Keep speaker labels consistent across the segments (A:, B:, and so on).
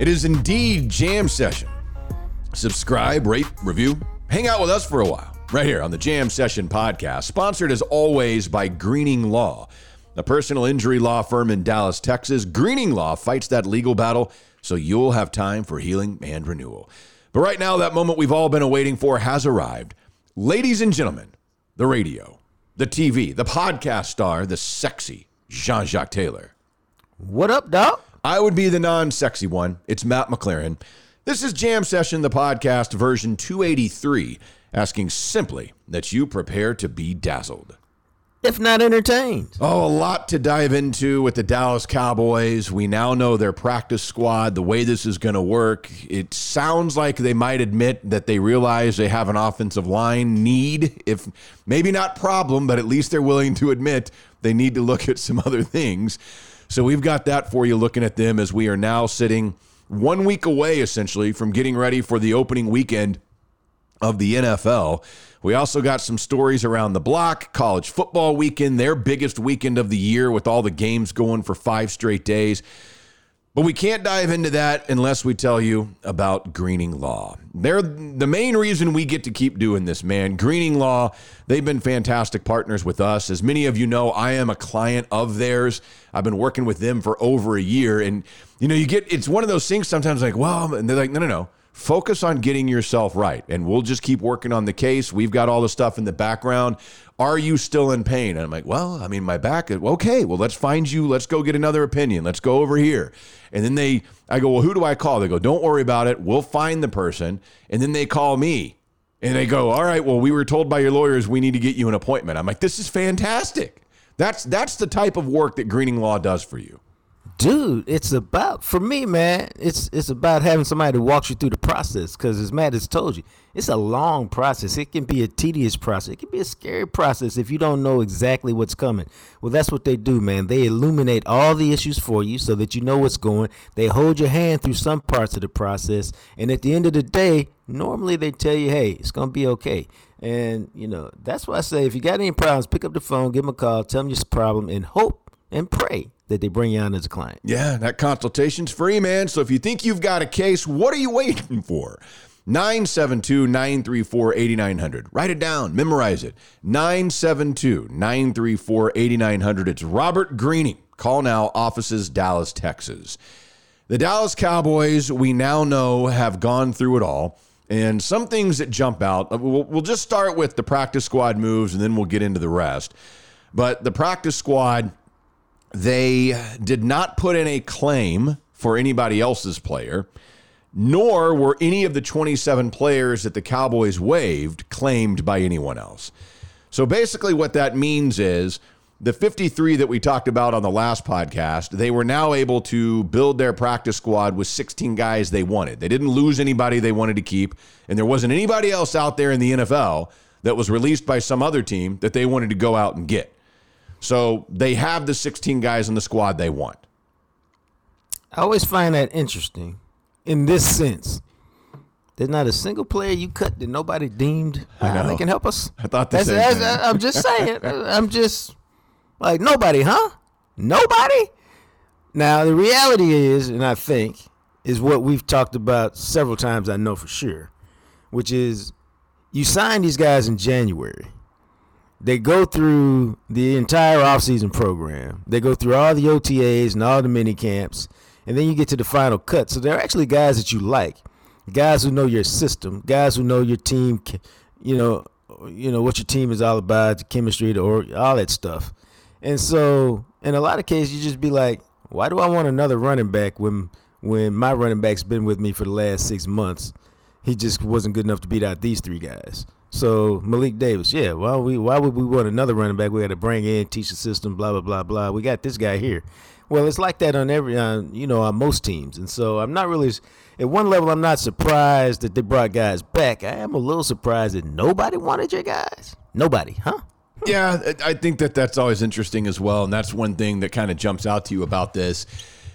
A: It is indeed Jam Session. Subscribe, rate, review, hang out with us for a while, right here on the Jam Session Podcast, sponsored as always by Greening Law, a personal injury law firm in Dallas, Texas. Greening Law fights that legal battle so you'll have time for healing and renewal. But right now, that moment we've all been awaiting for has arrived. Ladies and gentlemen, the radio, the TV, the podcast star, the sexy Jean Jacques Taylor.
B: What up, dog?
A: I would be the non sexy one. It's Matt McLaren. This is Jam Session, the podcast version 283, asking simply that you prepare to be dazzled.
B: If not entertained.
A: Oh, a lot to dive into with the Dallas Cowboys. We now know their practice squad, the way this is going to work. It sounds like they might admit that they realize they have an offensive line need, if maybe not problem, but at least they're willing to admit they need to look at some other things. So we've got that for you looking at them as we are now sitting one week away essentially from getting ready for the opening weekend of the NFL. We also got some stories around the block, college football weekend, their biggest weekend of the year with all the games going for five straight days. But we can't dive into that unless we tell you about Greening Law. They're the main reason we get to keep doing this, man. Greening Law, they've been fantastic partners with us. As many of you know, I am a client of theirs. I've been working with them for over a year. And, you know, you get, it's one of those things sometimes like, well, and they're like, no, no, no. Focus on getting yourself right. And we'll just keep working on the case. We've got all the stuff in the background. Are you still in pain? And I'm like, well, I mean, my back. Okay, well, let's find you. Let's go get another opinion. Let's go over here. And then they, I go, well, who do I call? They go, don't worry about it. We'll find the person. And then they call me and they go, all right, well, we were told by your lawyers we need to get you an appointment. I'm like, this is fantastic. That's that's the type of work that Greening Law does for you.
B: Dude, it's about for me, man. It's it's about having somebody to walk you through the process. Because as Matt has told you, it's a long process. It can be a tedious process. It can be a scary process if you don't know exactly what's coming. Well, that's what they do, man. They illuminate all the issues for you so that you know what's going. They hold your hand through some parts of the process, and at the end of the day, normally they tell you, "Hey, it's gonna be okay." And you know that's why I say, if you got any problems, pick up the phone, give them a call, tell them your problem, and hope and pray that they bring you on as a client.
A: Yeah, that consultation's free, man. So if you think you've got a case, what are you waiting for? 972 934 8900. Write it down, memorize it. 972 934 8900. It's Robert Greening. Call now, offices, Dallas, Texas. The Dallas Cowboys, we now know, have gone through it all. And some things that jump out, uh, we'll, we'll just start with the practice squad moves and then we'll get into the rest. But the practice squad, they did not put in a claim for anybody else's player, nor were any of the 27 players that the Cowboys waived claimed by anyone else. So basically, what that means is the 53 that we talked about on the last podcast, they were now able to build their practice squad with 16 guys they wanted. They didn't lose anybody they wanted to keep, and there wasn't anybody else out there in the NFL that was released by some other team that they wanted to go out and get. So they have the 16 guys in the squad they want.
B: I always find that interesting in this sense. There's not a single player you cut that nobody deemed uh, they can help us.
A: I thought
B: that's- I'm just saying. I'm just like nobody, huh? Nobody. Now the reality is, and I think is what we've talked about several times. I know for sure, which is you sign these guys in January. They go through the entire offseason program. They go through all the OTAs and all the mini camps, and then you get to the final cut. So they're actually guys that you like, guys who know your system, guys who know your team, you know, you know what your team is all about, the chemistry, the or all that stuff. And so, in a lot of cases, you just be like, why do I want another running back when when my running back's been with me for the last six months? He just wasn't good enough to beat out these three guys. So Malik Davis, yeah, why we why would we want another running back? We got to bring in, teach the system, blah blah blah blah. We got this guy here. Well, it's like that on every, uh, you know, on most teams, and so I'm not really. At one level, I'm not surprised that they brought guys back. I am a little surprised that nobody wanted your guys. Nobody, huh?
A: Yeah, I think that that's always interesting as well, and that's one thing that kind of jumps out to you about this.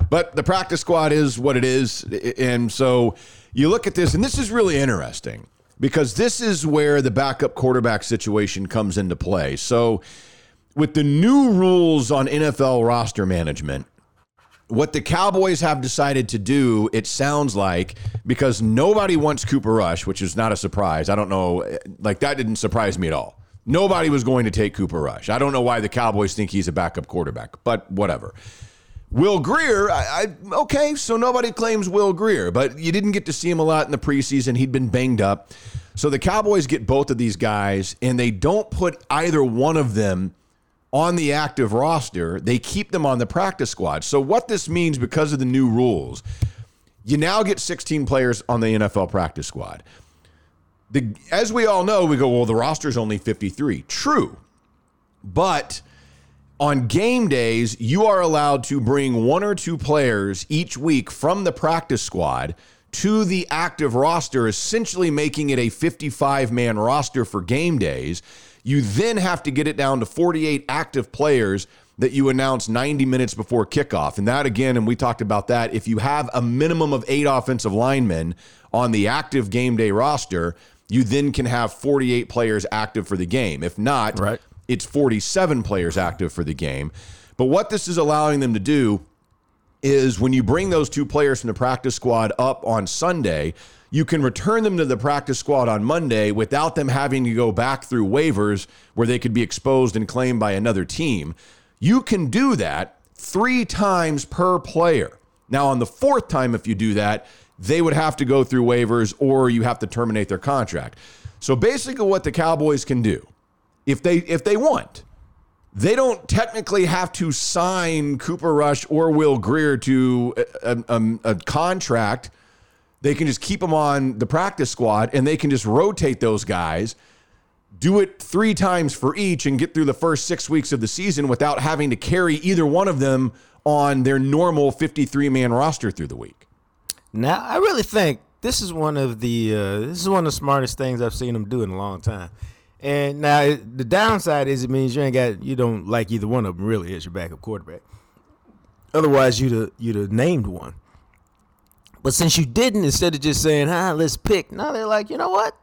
A: But the practice squad is what it is, and so you look at this, and this is really interesting because this is where the backup quarterback situation comes into play. So, with the new rules on NFL roster management, what the Cowboys have decided to do, it sounds like, because nobody wants Cooper Rush, which is not a surprise. I don't know, like that didn't surprise me at all. Nobody was going to take Cooper Rush. I don't know why the Cowboys think he's a backup quarterback, but whatever. Will Grier, I, I, okay, so nobody claims Will Grier, but you didn't get to see him a lot in the preseason. He'd been banged up. So the Cowboys get both of these guys, and they don't put either one of them on the active roster. They keep them on the practice squad. So what this means because of the new rules, you now get 16 players on the NFL practice squad. The, as we all know, we go, well, the roster's only 53. True. But on game days, you are allowed to bring one or two players each week from the practice squad to the active roster, essentially making it a 55 man roster for game days. You then have to get it down to 48 active players that you announce 90 minutes before kickoff. And that, again, and we talked about that, if you have a minimum of eight offensive linemen on the active game day roster, you then can have 48 players active for the game. If not,
B: Right.
A: It's 47 players active for the game. But what this is allowing them to do is when you bring those two players from the practice squad up on Sunday, you can return them to the practice squad on Monday without them having to go back through waivers where they could be exposed and claimed by another team. You can do that three times per player. Now, on the fourth time, if you do that, they would have to go through waivers or you have to terminate their contract. So basically, what the Cowboys can do, if they if they want, they don't technically have to sign Cooper Rush or Will Grier to a, a, a, contract. They can just keep them on the practice squad and they can just rotate those guys, do it three times for each, and get through the first six weeks of the season without having to carry either one of them on their normal 53 man roster through the week.
B: Now, I really think this is one of the uh, this is one of the smartest things I've seen them do in a long time. And now it- the downside is it means you ain't got you don't like either one of them really as your backup quarterback. Otherwise, you'd have, you'd have named one. But since you didn't, instead of just saying, "Ah, let's pick," now they're like, you know what?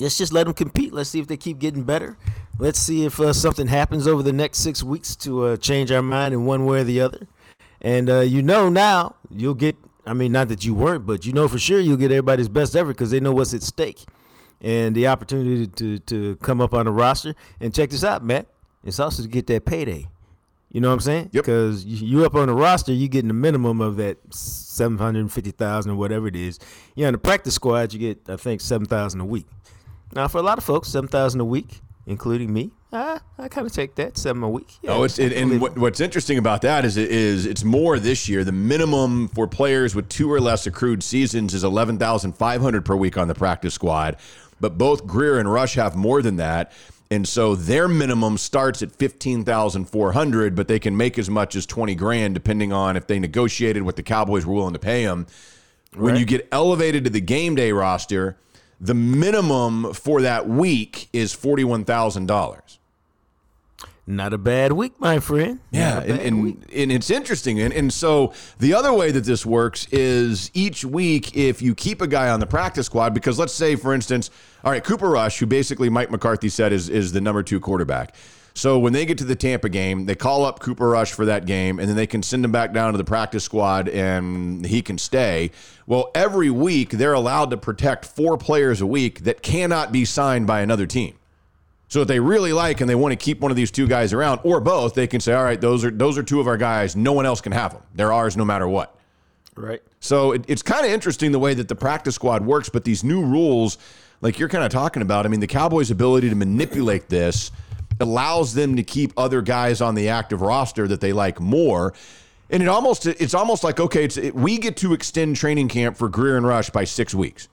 B: Let's just let them compete. Let's see if they keep getting better. Let's see if uh, something happens over the next six weeks to uh, change our mind in one way or the other. And uh, you know now you'll get. I mean, not that you weren't, but you know for sure you'll get everybody's best effort because they know what's at stake, and the opportunity to to come up on the roster. And check this out, Matt. It's also to get that payday. You know what I'm saying?
A: Yep.
B: Because you up on the roster, you getting the minimum of that seven hundred fifty thousand or whatever it is. You on the practice squad, you get I think seven thousand a week. Now, for a lot of folks, seven thousand a week, including me, Uh, I, I kind of take that seven a week. Yeah,
A: Oh, it's and, what, what's interesting about that is it is it's more this year. The minimum for players with two or less accrued seasons is eleven thousand five hundred per week on the practice squad, but both Grier and Rush have more than that, and so their minimum starts at fifteen thousand four hundred, but they can make as much as twenty grand depending on if they negotiated what the Cowboys were willing to pay them. When you get elevated to the game day roster, the minimum for that week is forty one thousand dollars.
B: Not a bad week, my friend.
A: Yeah, and, and, and it's interesting. And, and so the other way that this works is each week, if you keep a guy on the practice squad, because let's say, for instance, all right, Cooper Rush, who basically Mike McCarthy said is, is the number two quarterback. So when they get to the Tampa game, they call up Cooper Rush for that game, and then they can send him back down to the practice squad and he can stay. Well, every week, they're allowed to protect four players a week that cannot be signed by another team. So if they really like and they want to keep one of these two guys around, or both, they can say, "All right, those are those are two of our guys. No one else can have them. They're ours, no matter what."
B: right.
A: So it, it's kind of interesting the way that the practice squad works, but these new rules like you're kind of talking about. I mean, the Cowboys' ability to manipulate this allows them to keep other guys on the active roster that they like more. And it almost it's almost like okay, it's it, we get to extend training camp for Grier and Rush by six weeks.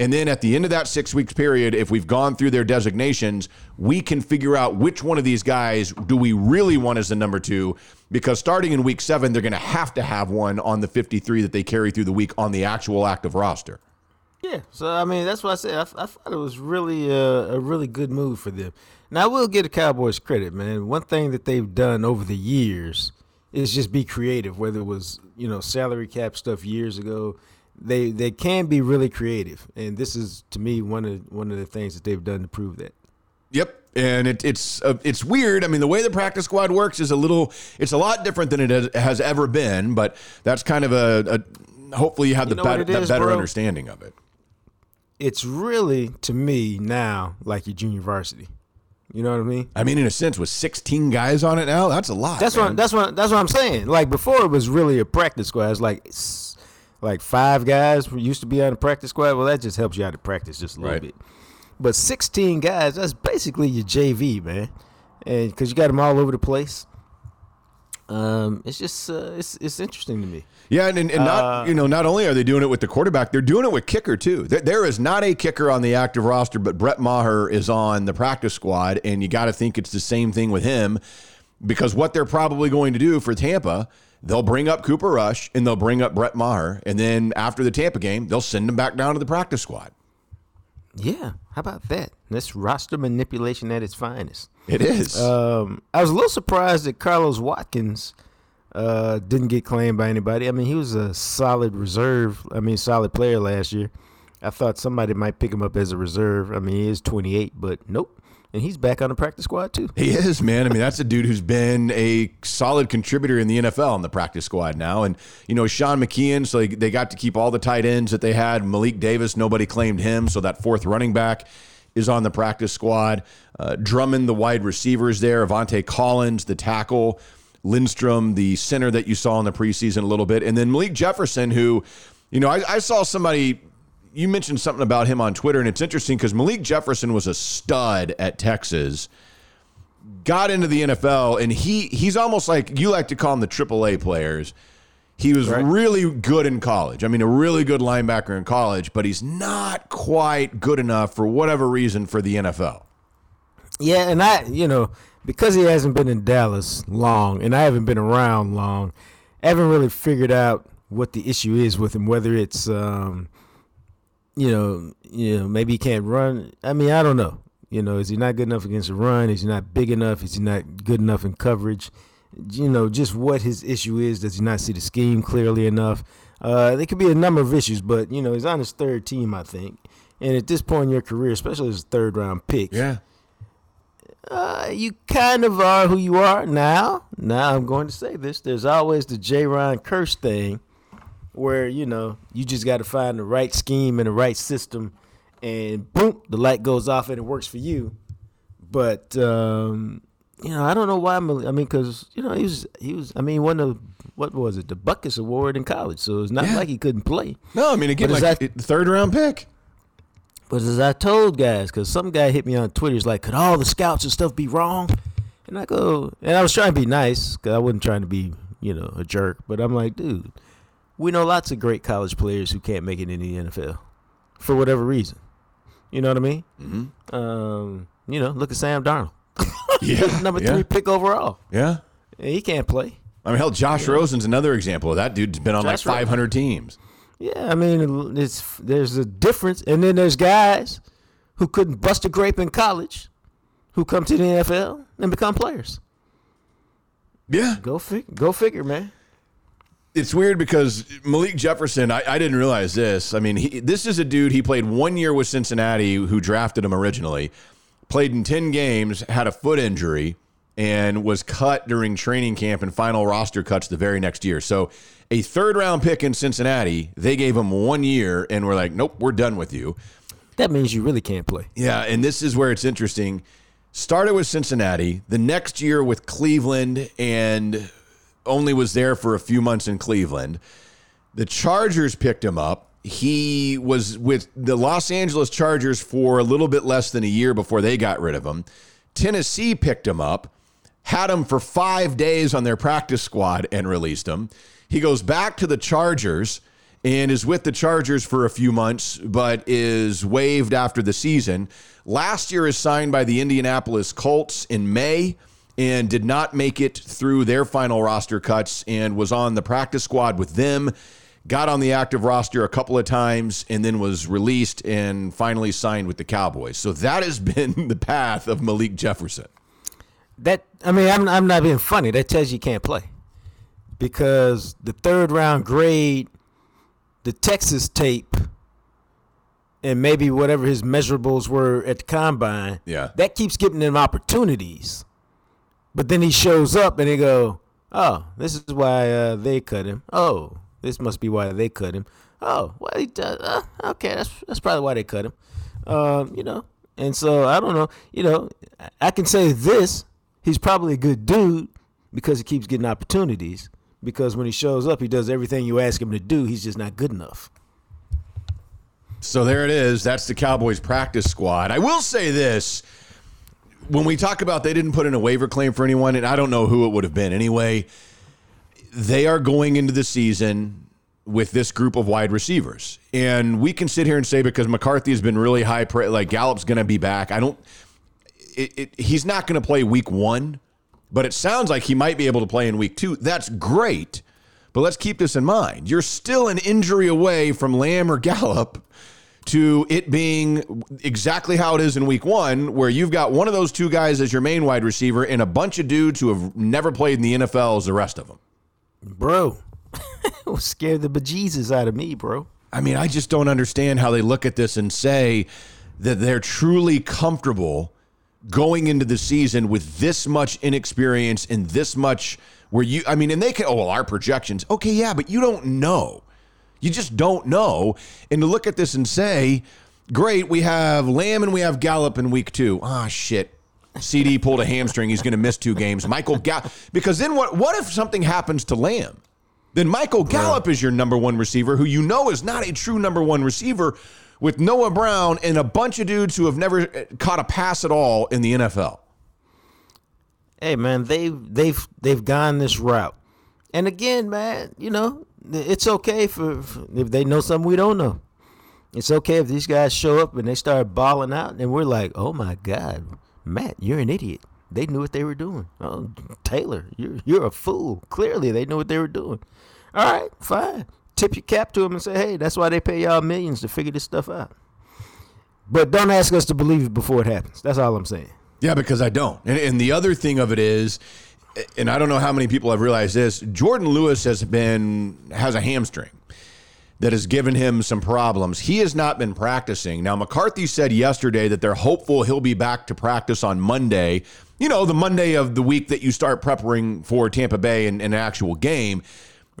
A: And then at the end of that six weeks period, if we've gone through their designations, we can figure out which one of these guys do we really want as the number two. Because starting in week seven, they're going to have to have one on the 53 that they carry through the week on the actual active roster.
B: Yeah, so I mean that's what I said. I, I thought it was really a, a really good move for them. Now I will give the Cowboys credit, man. One thing that they've done over the years is just be creative. Whether it was you know salary cap stuff years ago, they they can be really creative, and this is to me one of one of the things that they've done to prove that.
A: Yep. And it, it's uh, it's weird. I mean, the way the practice squad works is a little. It's a lot different than it has, has ever been. But that's kind of a. a hopefully, you have
B: You
A: the better, the
B: is,
A: better
B: bro?
A: understanding of it.
B: It's really to me now like your junior varsity. You know what I mean?
A: I mean, in a sense, with 16 guys on it now, that's a lot.
B: That's
A: man.
B: what that's what that's what I'm saying. Like before, it was really a practice squad. It's like like five guys used to be on the practice squad. Well, that just helps you out to practice just a little
A: Right.
B: bit. But 16 guys, that's basically your JV, man. And because you got them all over the place. Um, it's just uh, it's it's interesting to me.
A: Yeah, and, and, and
B: Uh,
A: not you know not only are they doing it with the quarterback, they're doing it with kicker too. There, there is not a kicker on the active roster, but Brett Maher is on the practice squad, and you got to think it's the same thing with him, because what they're probably going to do for Tampa, they'll bring up Cooper Rush and they'll bring up Brett Maher, and then after the Tampa game, they'll send him back down to the practice squad.
B: Yeah, how about that? That's roster manipulation at its finest.
A: It is.
B: Um, I was a little surprised that Carlos Watkins uh, didn't get claimed by anybody. I mean, he was a solid reserve. I mean, solid player last year. I thought somebody might pick him up as a reserve. I mean, he is 28, but nope. And he's back on the practice squad too.
A: He is, man. I mean, that's a dude who's been a solid contributor in the NFL in the practice squad now. And, you know, Sean McKeon, so they, they got to keep all the tight ends that they had. Malik Davis, nobody claimed him. So that fourth running back is on the practice squad. Uh, Drummond, the wide receivers there. Aviante Collins, the tackle. Lindstrom, the center that you saw in the preseason a little bit. And then Malik Jefferson, who, you know, I, I saw somebody you mentioned something about him on Twitter, and it's interesting because Malik Jefferson was a stud at Texas, got into the NFL, and he he's almost like you like to call him the AAA players. He was really good in college. I mean, a really good linebacker in college, but he's not quite good enough for whatever reason for the NFL.
B: Yeah, and I, you know, because he hasn't been in Dallas long, and I haven't been around long, I haven't really figured out what the issue is with him. Whether it's, um, you know, you know, maybe he can't run. I mean, I don't know. You know, is he not good enough against the run? Is he not big enough? Is he not good enough in coverage? You know, just what his issue is. Does he not see the scheme clearly enough? Uh, there could be a number of issues, but you know, he's on his third team, I think. And at this point in your career, especially as a third round pick, uh, you kind of are who you are now. Now I'm going to say this: there's always the J. Ron curse thing, where you know you just got to find the right scheme and the right system, and boom, the light goes off and it works for you. But um, you know, I don't know why. I'm, I mean, because you know he was he was. I mean, he won the what was it, the Butkus Award in college, so it's not
A: Yeah.
B: like he couldn't play.
A: No, I mean again,
B: But
A: like
B: that-
A: third round pick.
B: But as I told guys, because some guy hit me on Twitter, he's like, could all the scouts and stuff be wrong? And I go, and I was trying to be nice, because I wasn't trying to be, you know, a jerk. But I'm like, dude, we know lots of great college players who can't make it in the NFL for whatever reason. You know what I mean? Mm-hmm. Um, you know, look at Sam Darnold,
A: Yeah,
B: number
A: yeah,
B: three pick overall.
A: Yeah.
B: He can't play.
A: I mean, hell, Josh Rosen's another example. That dude's been on
B: Josh
A: like 500 teams.
B: Yeah, I mean, it's there's a difference, and then there's guys who couldn't bust a grape in college, who come to the NFL and become players.
A: Yeah.
B: Go fig- go figure, man.
A: It's weird because Malik Jefferson, I, I didn't realize this. I mean, he, this is a dude, he played one year with Cincinnati, who drafted him originally, played in 10 games, had a foot injury, and was cut during training camp and final roster cuts the very next year. So, a third round pick in Cincinnati, they gave him one year and were like, nope, we're done with you.
B: That means you really can't play.
A: Yeah, and this is where it's interesting. Started with Cincinnati, the next year with Cleveland, and only was there for a few months in Cleveland. The Chargers picked him up, he was with the Los Angeles Chargers for a little bit less than a year before they got rid of him. Tennessee picked him up, had him for five days on their practice squad, and released him. He goes back to the Chargers and is with the Chargers for a few months, but is waived after the season. Last year is signed by the Indianapolis Colts in May and did not make it through their final roster cuts and was on the practice squad with them. Got on the active roster a couple of times and then was released and finally signed with the Cowboys. So that has been the path of Malik Jefferson.
B: That I mean, I'm I'm not being funny. That tells you you can't play because the third round grade, the Texas tape, and maybe whatever his measurables were at the combine.
A: Yeah.
B: that keeps giving them opportunities. But then he shows up and they go, "Oh, this is why uh, they cut him. Oh, this must be why they cut him. Oh, well, he does. Uh, okay, that's that's probably why they cut him. Um, you know, and so I don't know. You know, I- I can say this: he's probably a good dude because he keeps getting opportunities. Because when he shows up, he does everything you ask him to do. He's just not good enough.
A: So there it is. That's the Cowboys practice squad. I will say this. When we talk about they didn't put in a waiver claim for anyone, and I don't know who it would have been anyway, they are going into the season with this group of wide receivers. And we can sit here and say because McCarthy has been really high, like Gallup's going to be back. I don't, it, it, he's not going to play week one, but it sounds like he might be able to play in week two. That's great. But let's keep this in mind. You're still an injury away from Lamb or Gallup to it being exactly how it is in week one, where you've got one of those two guys as your main wide receiver and a bunch of dudes who have never played in the NFL as the rest of them.
B: Bro, scared the bejesus out of me, bro.
A: I mean, I just don't understand how they look at this and say that they're truly comfortable going into the season with this much inexperience and this much where you, I mean, and they can, oh, well, our projections. Okay, yeah, but you don't know. You just don't know. And to look at this and say, great, we have Lamb and we have Gallup in week two. Ah, shit. CD pulled a hamstring. He's going to miss two games. Michael Gallup. Because then what, what if something happens to Lamb? Then Michael Gallup is your number one receiver, who you know is not a true number one receiver, with Noah Brown and a bunch of dudes who have never uh, caught a pass at all in the NFL.
B: hey man they they've they've gone this route and again man you know it's okay for, for if they know something we don't know. It's okay if these guys show up and they start balling out and we're like oh my god matt you're an idiot. They knew what they were doing. Oh taylor you're you're a fool. Clearly they knew what they were doing. All right fine. Tip your cap to them and say hey that's why they pay y'all millions to figure this stuff out. But don't ask us to believe it before it happens. That's all i'm saying.
A: Yeah, because I don't. And, and the other thing of it is, and I don't know how many people have realized this, Jourdan Lewis has been has a hamstring that has given him some problems. He has not been practicing. Now McCarthy said yesterday that they're hopeful he'll be back to practice on Monday. You know, the Monday of the week that you start preparing for Tampa Bay and an actual game.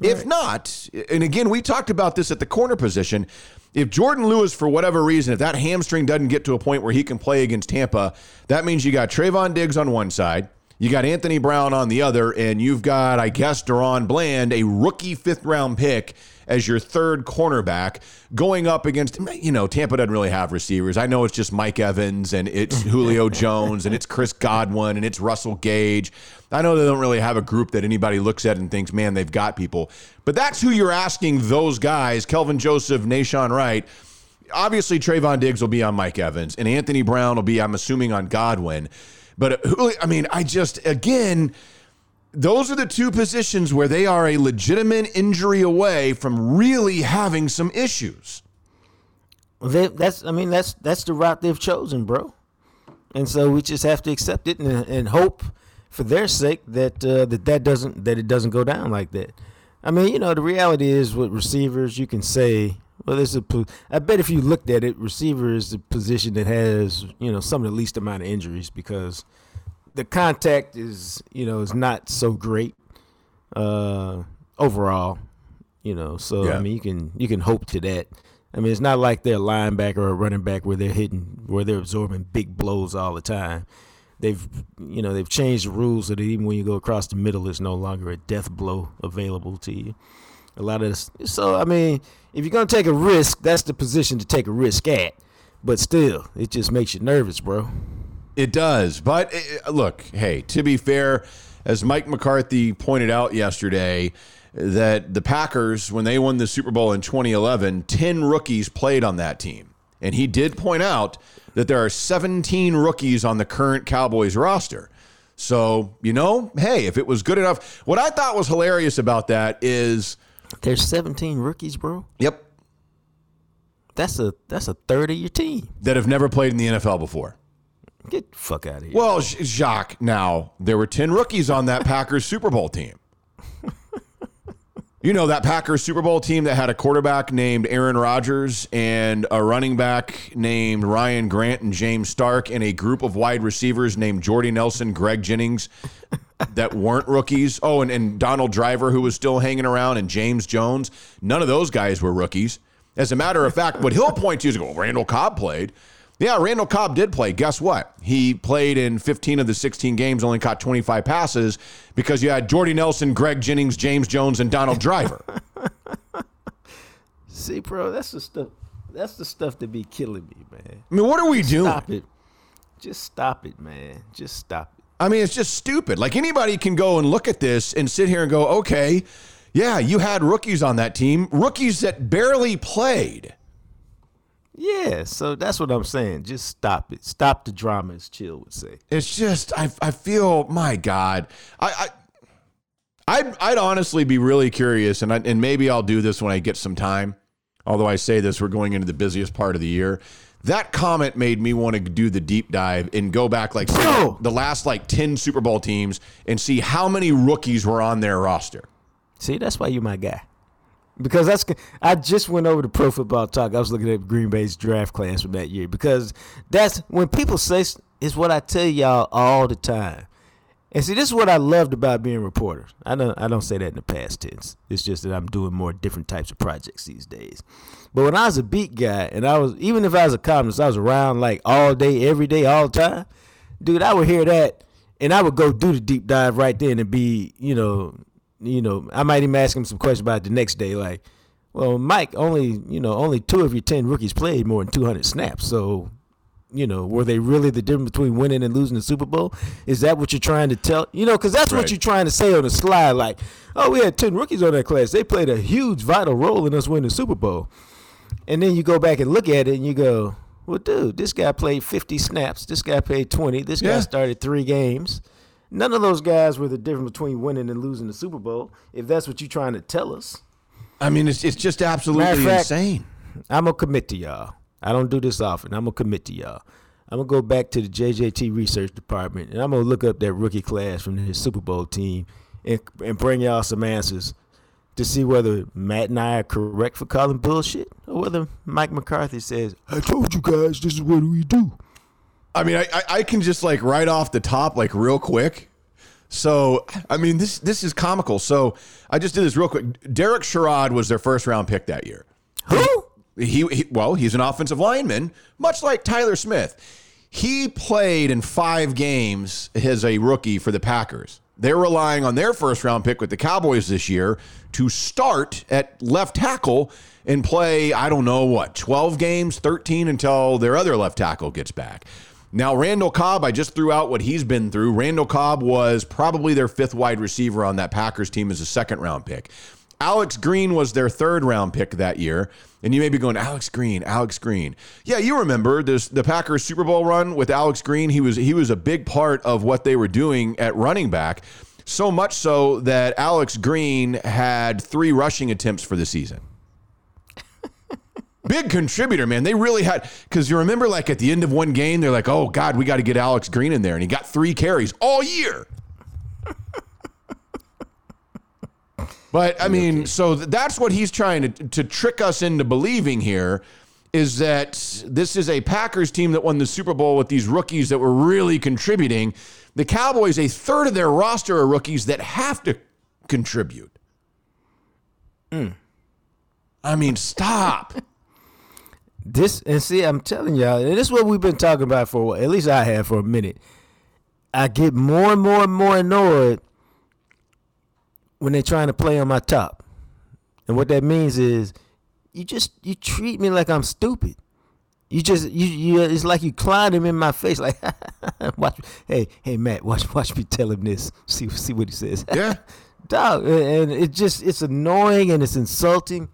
A: If not, and again, we talked about this at the corner position. If Jourdan Lewis, for whatever reason, if that hamstring doesn't get to a point where he can play against Tampa, that means you got Trevon Diggs on one side, you got Anthony Brown on the other, and you've got, I guess, DaRon Bland, a rookie fifth round pick, as your third cornerback going up against, you know, Tampa doesn't really have receivers. I know it's just Mike Evans and it's Julio Jones and it's Chris Godwin and it's Russell Gage. I know they don't really have a group that anybody looks at and thinks, man, they've got people. But that's who you're asking those guys, Kelvin Joseph, Nahshon Wright. Obviously, Trevon Diggs will be on Mike Evans, and Anthony Brown will be, I'm assuming, on Godwin. But Julio, I mean, I just, again, those are the two positions where they are a legitimate injury away from really having some issues.
B: They, that's I mean that's that's the route they've chosen, bro. And so we just have to accept it and, and hope for their sake that uh, that that doesn't that it doesn't go down like that. I mean, you know, the reality is with receivers, you can say, well, there's a. I bet if you looked at it, receiver is the position that has you know some of the least amount of injuries because the contact is you know is not so great uh, overall. You know, so
A: Yeah.
B: I mean, you can you can hope to that. I mean, it's not like they're a linebacker or a running back where they're hitting where they're absorbing big blows all the time. They've you know they've changed the rules so that even when you go across the middle, there's no longer a death blow available to you. A lot of this. So I mean, if you're gonna take a risk, that's the position to take a risk at. But still, it just makes you nervous, bro.
A: It does. But uh, look, hey, to be fair, as Mike McCarthy pointed out yesterday, that the Packers, when they won the Super Bowl in 2011, 10 rookies played on that team. And he did point out that there are 17 rookies on the current Cowboys roster. So, you know, hey, if it was good enough, what I thought was hilarious about that is
B: There's 17 rookies, bro.
A: yep,
B: That's a that's a third of your team.
A: that have never played in the NFL before.
B: Get the fuck out of here.
A: Well, Jacques, now there were 10 rookies on that Packers Super Bowl team. You know, that Packers Super Bowl team that had a quarterback named Aaron Rodgers and a running back named Ryan Grant and James Stark and a group of wide receivers named Jordy Nelson, Greg Jennings that weren't rookies. Oh, and, and Donald Driver, who was still hanging around, and James Jones. None of those guys were rookies. As a matter of fact, what he'll point to is, well, Randall Cobb played. Yeah, Randall Cobb did play. Guess what? He played in 15 of the 16 games, only caught 25 passes because you had Jordy Nelson, Greg Jennings, James Jones, and Donald Driver.
B: See, bro, that's the stuff. That's the stuff that be killing me, man.
A: I mean, what are we doing?
B: Stop it. Just stop it, man. Just stop it.
A: I mean, it's just stupid. Like anybody can go and look at this and sit here and go, okay, yeah, you had rookies on that team, rookies that barely played.
B: Yeah, so that's what I'm saying. Just stop it. Stop the drama, as Chill would say.
A: It's just I I feel my God. I, I I'd, I'd honestly be really curious, and I, and maybe I'll do this when I get some time. Although I say this, we're going into the busiest part of the year. That comment made me want to do the deep dive and go back like
B: Bro.
A: the last like ten Super Bowl teams and see how many rookies were on their roster.
B: See, that's why you're my guy. Because that's I just went over to Pro Football Talk. I was looking at Green Bay's draft class from that year because that's when people say s- is what I tell y'all all the time. And see, this is what I loved about being a reporter. I don't I don't say that in the past tense. It's just that I'm doing more different types of projects these days. But when I was a beat guy and I was even if I was a columnist, I was around like all day, every day, all the time. Dude, I would hear that and I would go do the deep dive right then and be, you know, you know, I might even ask him some questions about it the next day, like, well, Mike, only you know, only two of your ten rookies played more than two hundred snaps. So, you know, were they really the difference between winning and losing the Super Bowl? Is that what you're trying to tell? You know, because that's
A: Right.
B: what you're trying to say on the slide. Like, oh, we had ten rookies on that class. They played a huge, vital role in us winning the Super Bowl. And then you go back and look at it, and you go, well, dude, this guy played 50 snaps. This guy played 20. This guy
A: Yeah.
B: started three games. None of those guys were the difference between winning and losing the Super Bowl. If that's what you're trying to tell us,
A: I mean, it's it's just absolutely
B: fact-
A: insane.
B: I'm gonna commit to y'all. I don't do this often. I'm gonna commit to y'all. I'm gonna go back to the JJT research department and I'm gonna look up that rookie class from the Super Bowl team and and bring y'all some answers to see whether Matt and I are correct for calling bullshit or whether Mike McCarthy says, "I told you guys this is what we do."
A: I mean, I, I I can just like right off the top, like real quick. So, I mean, this this is comical. So, I just did this real quick. Derek Sherrod was their first round pick that year.
B: Who?
A: He, he well, he's an offensive lineman, much like Tyler Smith. He played in five games as a rookie for the Packers. They're relying on their first round pick with the Cowboys this year to start at left tackle and play, I don't know what, 12 games, 13 until their other left tackle gets back. Now, Randall Cobb, I just threw out what he's been through. Randall Cobb was probably their fifth wide receiver on that Packers team as a second round pick. Alex Green was their third round pick that year. And you may be going, Alex Green, Alex Green. Yeah, you remember this the Packers Super Bowl run with Alex Green. He was he was a big part of what they were doing at running back. So much so that Alex Green had three rushing attempts for the season. Big contributor, man. They really had because you remember, like at the end of one game, they're like, "Oh God, we got to get Alex Green in there," and he got three carries all year. But I mean, so that's what he's trying to to trick us into believing here is that this is a Packers team that won the Super Bowl with these rookies that were really contributing. The Cowboys, a third of their roster are rookies that have to contribute. Hmm. I mean, stop.
B: This and see, I'm telling y'all, and this is what we've been talking about for a while, at least I have for a minute. I get more and more and more annoyed when they're trying to play on my top. And what that means is you just you treat me like I'm stupid. You just you you it's like you clown him in my face like watch hey hey Matt watch watch me tell him this see see what he says
A: Yeah.
B: dog and it just it's annoying and it's insulting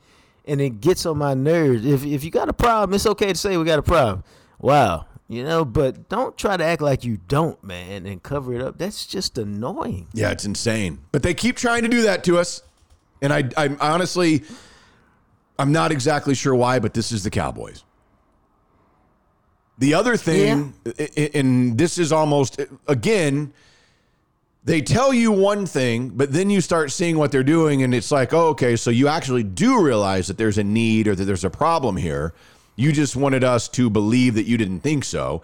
B: and it gets on my nerves if if you got a problem it's okay to say we got a problem wow you know but don't try to act like you don't man and cover it up that's just annoying
A: Yeah, it's insane. But they keep trying to do that to us. And I, I honestly, I'm not exactly sure why, but this is the Cowboys. The other thing, i- and this is almost, again, they tell you one thing, but then you start seeing what they're doing, and it's like, oh, okay, so you actually do realize that there's a need or that there's a problem here. You just wanted us to believe that you didn't think so.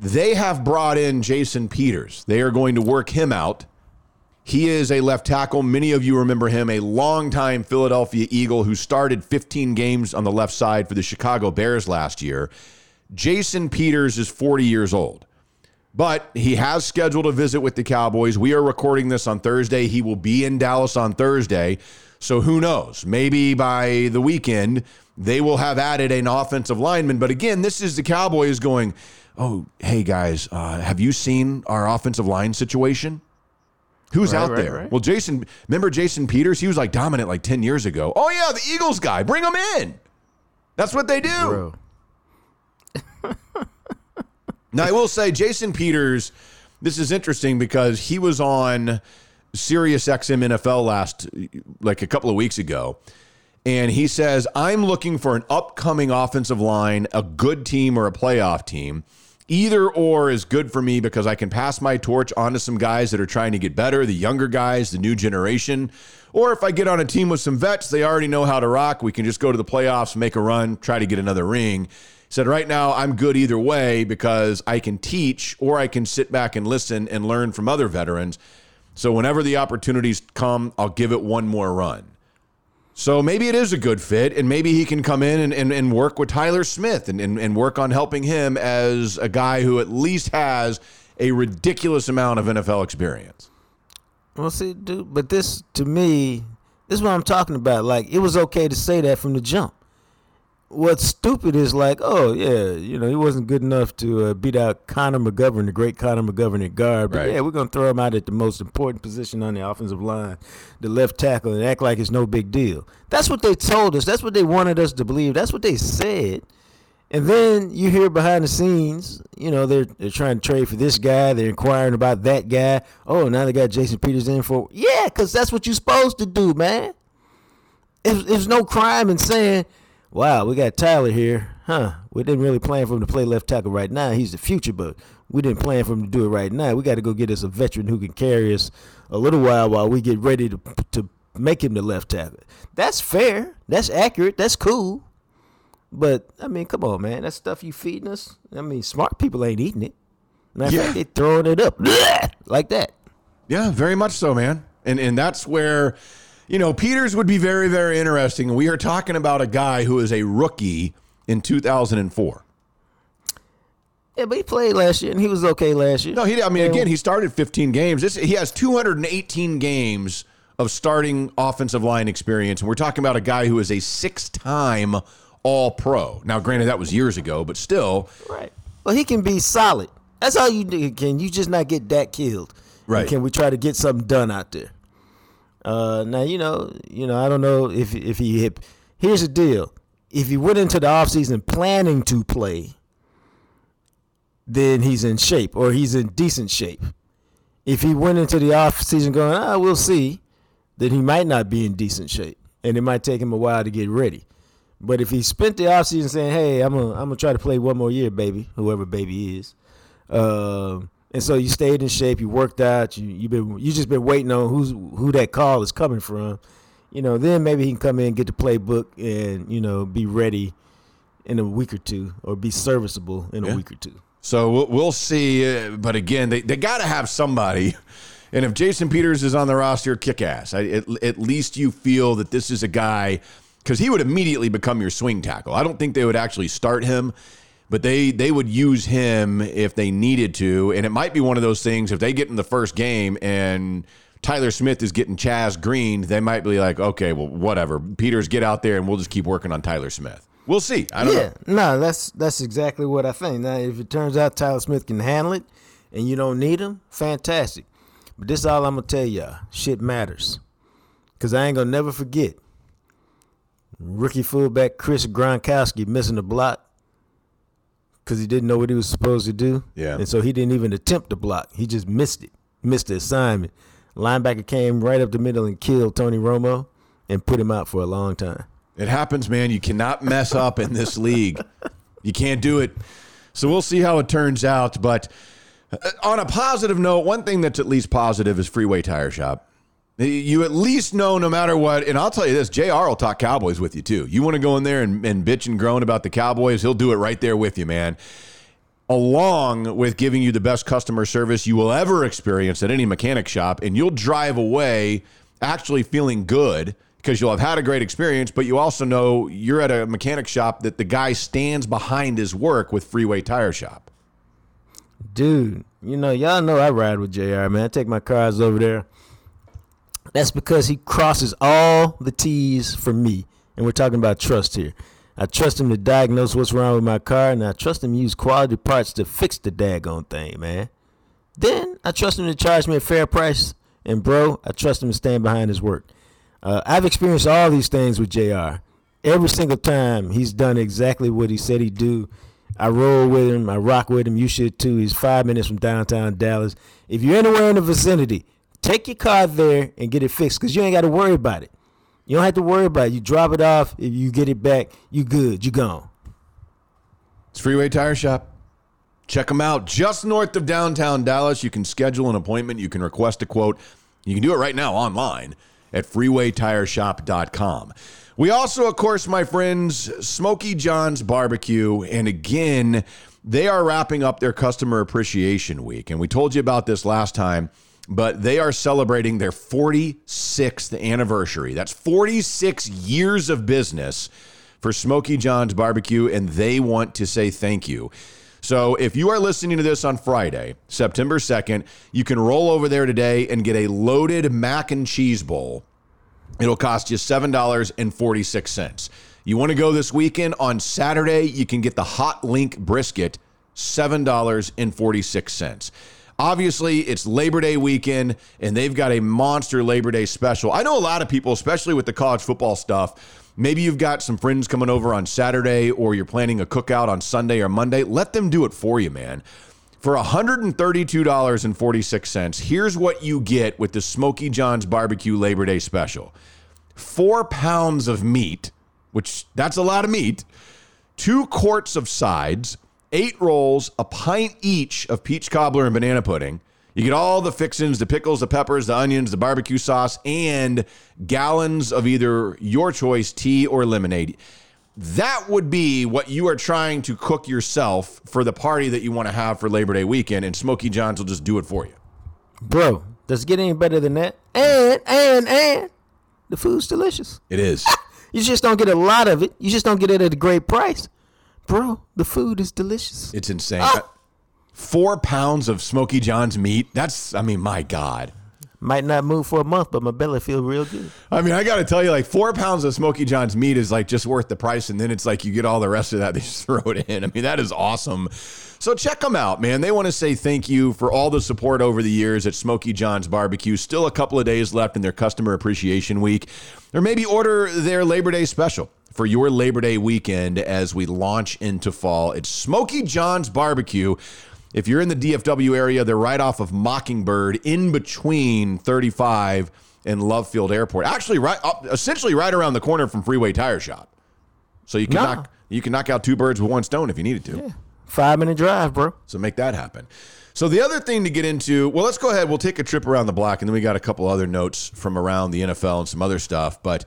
A: They have brought in Jason Peters. They are going to work him out. He is a left tackle. Many of you remember him, a longtime Philadelphia Eagle who started 15 games on the left side for the Chicago Bears last year. Jason Peters is 40 years old, but he has scheduled a visit with the Cowboys. We are recording this on Thursday. He will be in Dallas on Thursday. So who knows? Maybe by the weekend, they will have added an offensive lineman. But again, this is the Cowboys going, oh, hey guys, uh, have you seen our offensive line situation? Who's
B: Right,
A: out
B: right,
A: there?
B: right.
A: Well, Jason, remember Jason Peters? He was like dominant like 10 years ago. Oh, yeah, the Eagles guy. Bring him in. That's what they do. Now, I will say, Jason Peters, this is interesting because he was on Sirius XM NFL last, like a couple of weeks ago. And he says, I'm looking for an upcoming offensive line, a good team or a playoff team. Either or is good for me because I can pass my torch on to some guys that are trying to get better, the younger guys, the new generation. Or if I get on a team with some vets, they already know how to rock. We can just go to the playoffs, make a run, try to get another ring. Said, right now, I'm good either way because I can teach or I can sit back and listen and learn from other veterans. So whenever the opportunities come, I'll give it one more run. So maybe it is a good fit, and maybe he can come in and, and, and work with Tyler Smith and, and, and work on helping him as a guy who at least has a ridiculous amount of NFL experience.
B: Well, see, dude, but this to me, this is what I'm talking about. Like, it was okay to say that from the jump. What's stupid is like, oh yeah, you know, he wasn't good enough to uh, beat out Connor McGovern, the great Connor McGovern at guard. But
A: Right.
B: yeah, we're gonna throw him out at the most important position on the offensive line, the left tackle, and act like it's no big deal. That's what they told us. That's what they wanted us to believe. That's what they said. And then you hear behind the scenes, you know, they're they're trying to trade for this guy. They're inquiring about that guy. Oh, now they got Jason Peters in for yeah, because that's what you're supposed to do, man. There's, no crime in saying, "Wow, we got Tyler here, huh? We didn't really plan for him to play left tackle right now. He's the future, but we didn't plan for him to do it right now. We got to go get us a veteran who can carry us a little while while we get ready to to make him the left tackle. That's fair. That's accurate. That's cool." But I mean, come on, man. That stuff you feeding us. I mean, smart people ain't eating it. Matter
A: Yeah.
B: fact, they throwing it up like that.
A: Yeah, very much so, man. And and that's where, you know, Peters would be very, very interesting. We are talking about a guy who is a rookie in 2004.
B: Yeah, but he played last year and he was okay last year.
A: No, he. I mean, again, he started 15 games. This, he has 218 games of starting offensive line experience, and we're talking about a guy who is a six-time All-Pro. Now, granted, that was years ago, but still,
B: Right. Well, he can be solid. That's all you do. Can you just not get that killed? And
A: Right.
B: can we try to get something done out there? Uh, now you know, you know, I don't know if if he hit. Here's the deal: if he went into the offseason planning to play, then he's in shape or he's in decent shape. If he went into the offseason going, ah, we'll see, then he might not be in decent shape, and it might take him a while to get ready. But if he spent the offseason saying, "Hey, I'm gonna I'm gonna try to play one more year, baby," whoever baby is, um, and so you stayed in shape, you worked out, you you been you just been waiting on who's who that call is coming from, you know, then maybe he can come in, get the playbook, and you know, be ready in a week or two, or be serviceable in a
A: Yeah.
B: week or two.
A: So we'll, we'll see. Uh, but again, they, they got to have somebody. And if Jason Peters is on the roster, kick ass. I, at, at least you feel that this is a guy, because he would immediately become your swing tackle. I don't think they would actually start him, but they, they would use him if they needed to. And it might be one of those things if they get in the first game and Tyler Smith is getting Chaz Green, they might be like, okay, well, whatever. Peters, get out there and we'll just keep working on Tyler Smith. We'll see. I don't
B: yeah,
A: know.
B: no, that's that's exactly what I think. Now, if it turns out Tyler Smith can handle it, and you don't need him, fantastic. But this is all I'm gonna tell y'all: shit matters, cause I ain't gonna never forget rookie fullback Chris Gronkowski missing the block because he didn't know what he was supposed to do.
A: Yeah.
B: and so he didn't even attempt to block; he just missed it, missed the assignment. Linebacker came right up the middle and killed Tony Romo and put him out for a long time.
A: It happens, man. You cannot mess up in this league. You can't do it. So we'll see how it turns out. But uh, on a positive note, one thing that's at least positive is Freeway Tire Shop. You at least know no matter what, and I'll tell you this, JR will talk Cowboys with you too. You want to go in there and, and bitch and groan about the Cowboys, he'll do it right there with you, man. Along with giving you the best customer service you will ever experience at any mechanic shop, and you'll drive away actually feeling good because you'll have had a great experience, but you also know you're at a mechanic shop that the guy stands behind his work with Freeway Tire Shop.
B: Dude, you know, y'all know I ride with JR, man. I take my cars over there. That's because he crosses all the T's for me. And we're talking about trust here. I trust him to diagnose what's wrong with my car, and I trust him to use quality parts to fix the daggone thing, man. Then I trust him to charge me a fair price. And, bro, I trust him to stand behind his work. Uh, I've experienced all these things with JR. Every single time he's done exactly what he said he'd do. I roll with him. I rock with him. You should too. He's five minutes from downtown Dallas. If you're anywhere in the vicinity, take your car there and get it fixed because you ain't got to worry about it. You don't have to worry about it. You drop it off. If you get it back, you good. You gone.
A: It's Freeway Tire Shop. Check them out just north of downtown Dallas. You can schedule an appointment. You can request a quote. You can do it right now online at freewaytireshop.com. We also, of course, my friends, Smoky John's Barbecue. And again, they are wrapping up their Customer Appreciation Week. And we told you about this last time, but they are celebrating their 46th anniversary. That's 46 years of business for Smoky John's Barbecue, and they want to say thank you. So if you are listening to this on Friday, September 2nd, you can roll over there today and get a loaded mac and cheese bowl. It'll cost you $7.46. You want to go this weekend on Saturday, you can get the hot link brisket, $7.46. Obviously, it's Labor Day weekend, and they've got a monster Labor Day special. I know a lot of people, especially with the college football stuff, maybe you've got some friends coming over on Saturday, or you're planning a cookout on Sunday or Monday. Let them do it for you, man. For $132.46, here's what you get with the Smoky John's Barbecue Labor Day special four pounds of meat, which that's a lot of meat, two quarts of sides, eight rolls, a pint each of peach cobbler and banana pudding. You get all the fixins, the pickles, the peppers, the onions, the barbecue sauce, and gallons of either your choice tea or lemonade. That would be what you are trying to cook yourself for the party that you want to have for Labor Day weekend, and Smoky John's will just do it for you.
B: Bro, does it get any better than that? And, and, and the food's delicious.
A: It is.
B: You just don't get a lot of it. You just don't get it at a great price. Bro, the food is delicious.
A: It's insane. Ah! Four pounds of Smoky John's meat. That's, I mean, my God.
B: Might not move for a month, but my belly feel real good.
A: I mean, I got to tell you, like four pounds of Smoky John's meat is like just worth the price, and then it's like you get all the rest of that. They just throw it in. I mean, that is awesome. So check them out, man. They want to say thank you for all the support over the years at Smoky John's Barbecue. Still a couple of days left in their Customer Appreciation Week, or maybe order their Labor Day special for your Labor Day weekend as we launch into fall. It's Smoky John's Barbecue. If you're in the DFW area, they're right off of Mockingbird, in between 35 and Love Field Airport. Actually, right, up, essentially right around the corner from Freeway Tire Shop. So you can
B: No.
A: knock you can knock out two birds with one stone if you needed to.
B: Five minute drive, bro.
A: So make that happen. So the other thing to get into, well, let's go ahead. We'll take a trip around the block, and then we got a couple other notes from around the NFL and some other stuff. But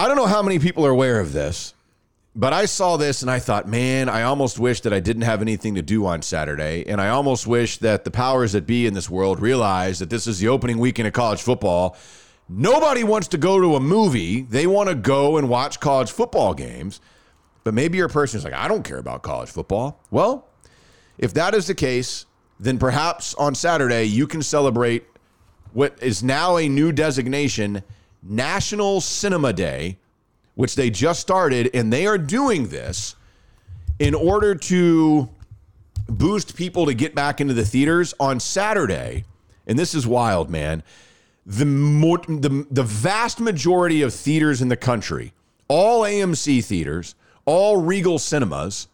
A: I don't know how many people are aware of this, but I saw this and I thought, man, I almost wish that I didn't have anything to do on Saturday, and I almost wish that the powers that be in this world realize that this is the opening weekend of college football. Nobody wants to go to a movie; they want to go and watch college football games. But maybe you're person is like, I don't care about college football. Well, if that is the case, then perhaps on Saturday you can celebrate what is now a new designation, National Cinema Day, which they just started, and they are doing this in order to boost people to get back into the theaters on Saturday. And this is wild, man. The, mo- the, the vast majority of theaters in the country, all AMC theaters, all Regal cinemas,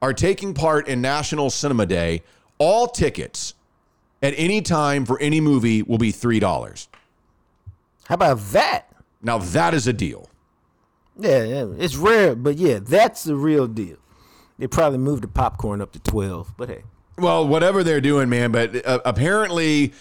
A: are taking part in National Cinema Day. All tickets at any time for any movie will be $3.
B: How about that?
A: Now, that is a deal.
B: Yeah, yeah, it's rare, but yeah, that's the real deal. They probably moved the popcorn up to twelve, but hey,
A: Well, whatever they're doing, man. But uh, apparently,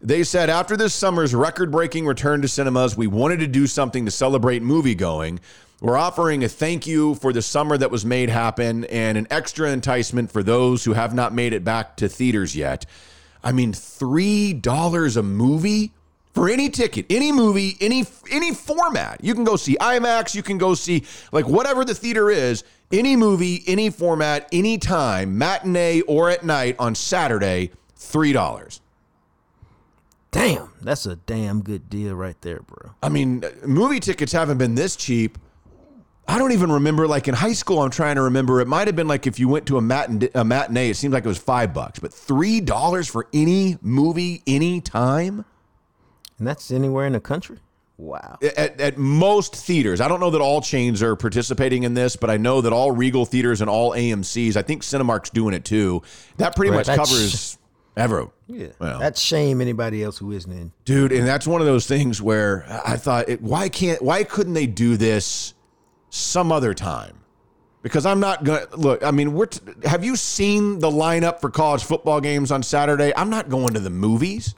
A: they said after this summer's record breaking return to cinemas, we wanted to do something to celebrate movie going. We're offering a thank you for the summer that was made happen and an extra enticement for those who have not made it back to theaters yet. I mean, $3 a movie? For any ticket, any movie, any any format, you can go see IMAX. You can go see like whatever the theater is. Any movie, any format, any time, matinee or at night on Saturday, three dollars.
B: damn, that's a damn good deal right there, bro.
A: I mean, movie tickets haven't been this cheap. I don't even remember. Like in high school, I'm trying to remember. It might have been like if you went to a, matin- a matinee, it seems like it was five bucks, but three dollars for any movie, any time.
B: And that's anywhere in the country. Wow.
A: At, at most theaters, I don't know that all chains are participating in this, but I know that all Regal theaters and all AMC's, I think Cinemark's doing it too. That pretty
B: Right,
A: much covers ever.
B: Yeah,
A: Well.
B: that's shame anybody else who isn't in.
A: dude and that's one of those things where i thought it, why can't why couldn't they do this some other time because i'm not gonna look i mean we're t- have you seen the lineup for college football games on saturday i'm not going to the movies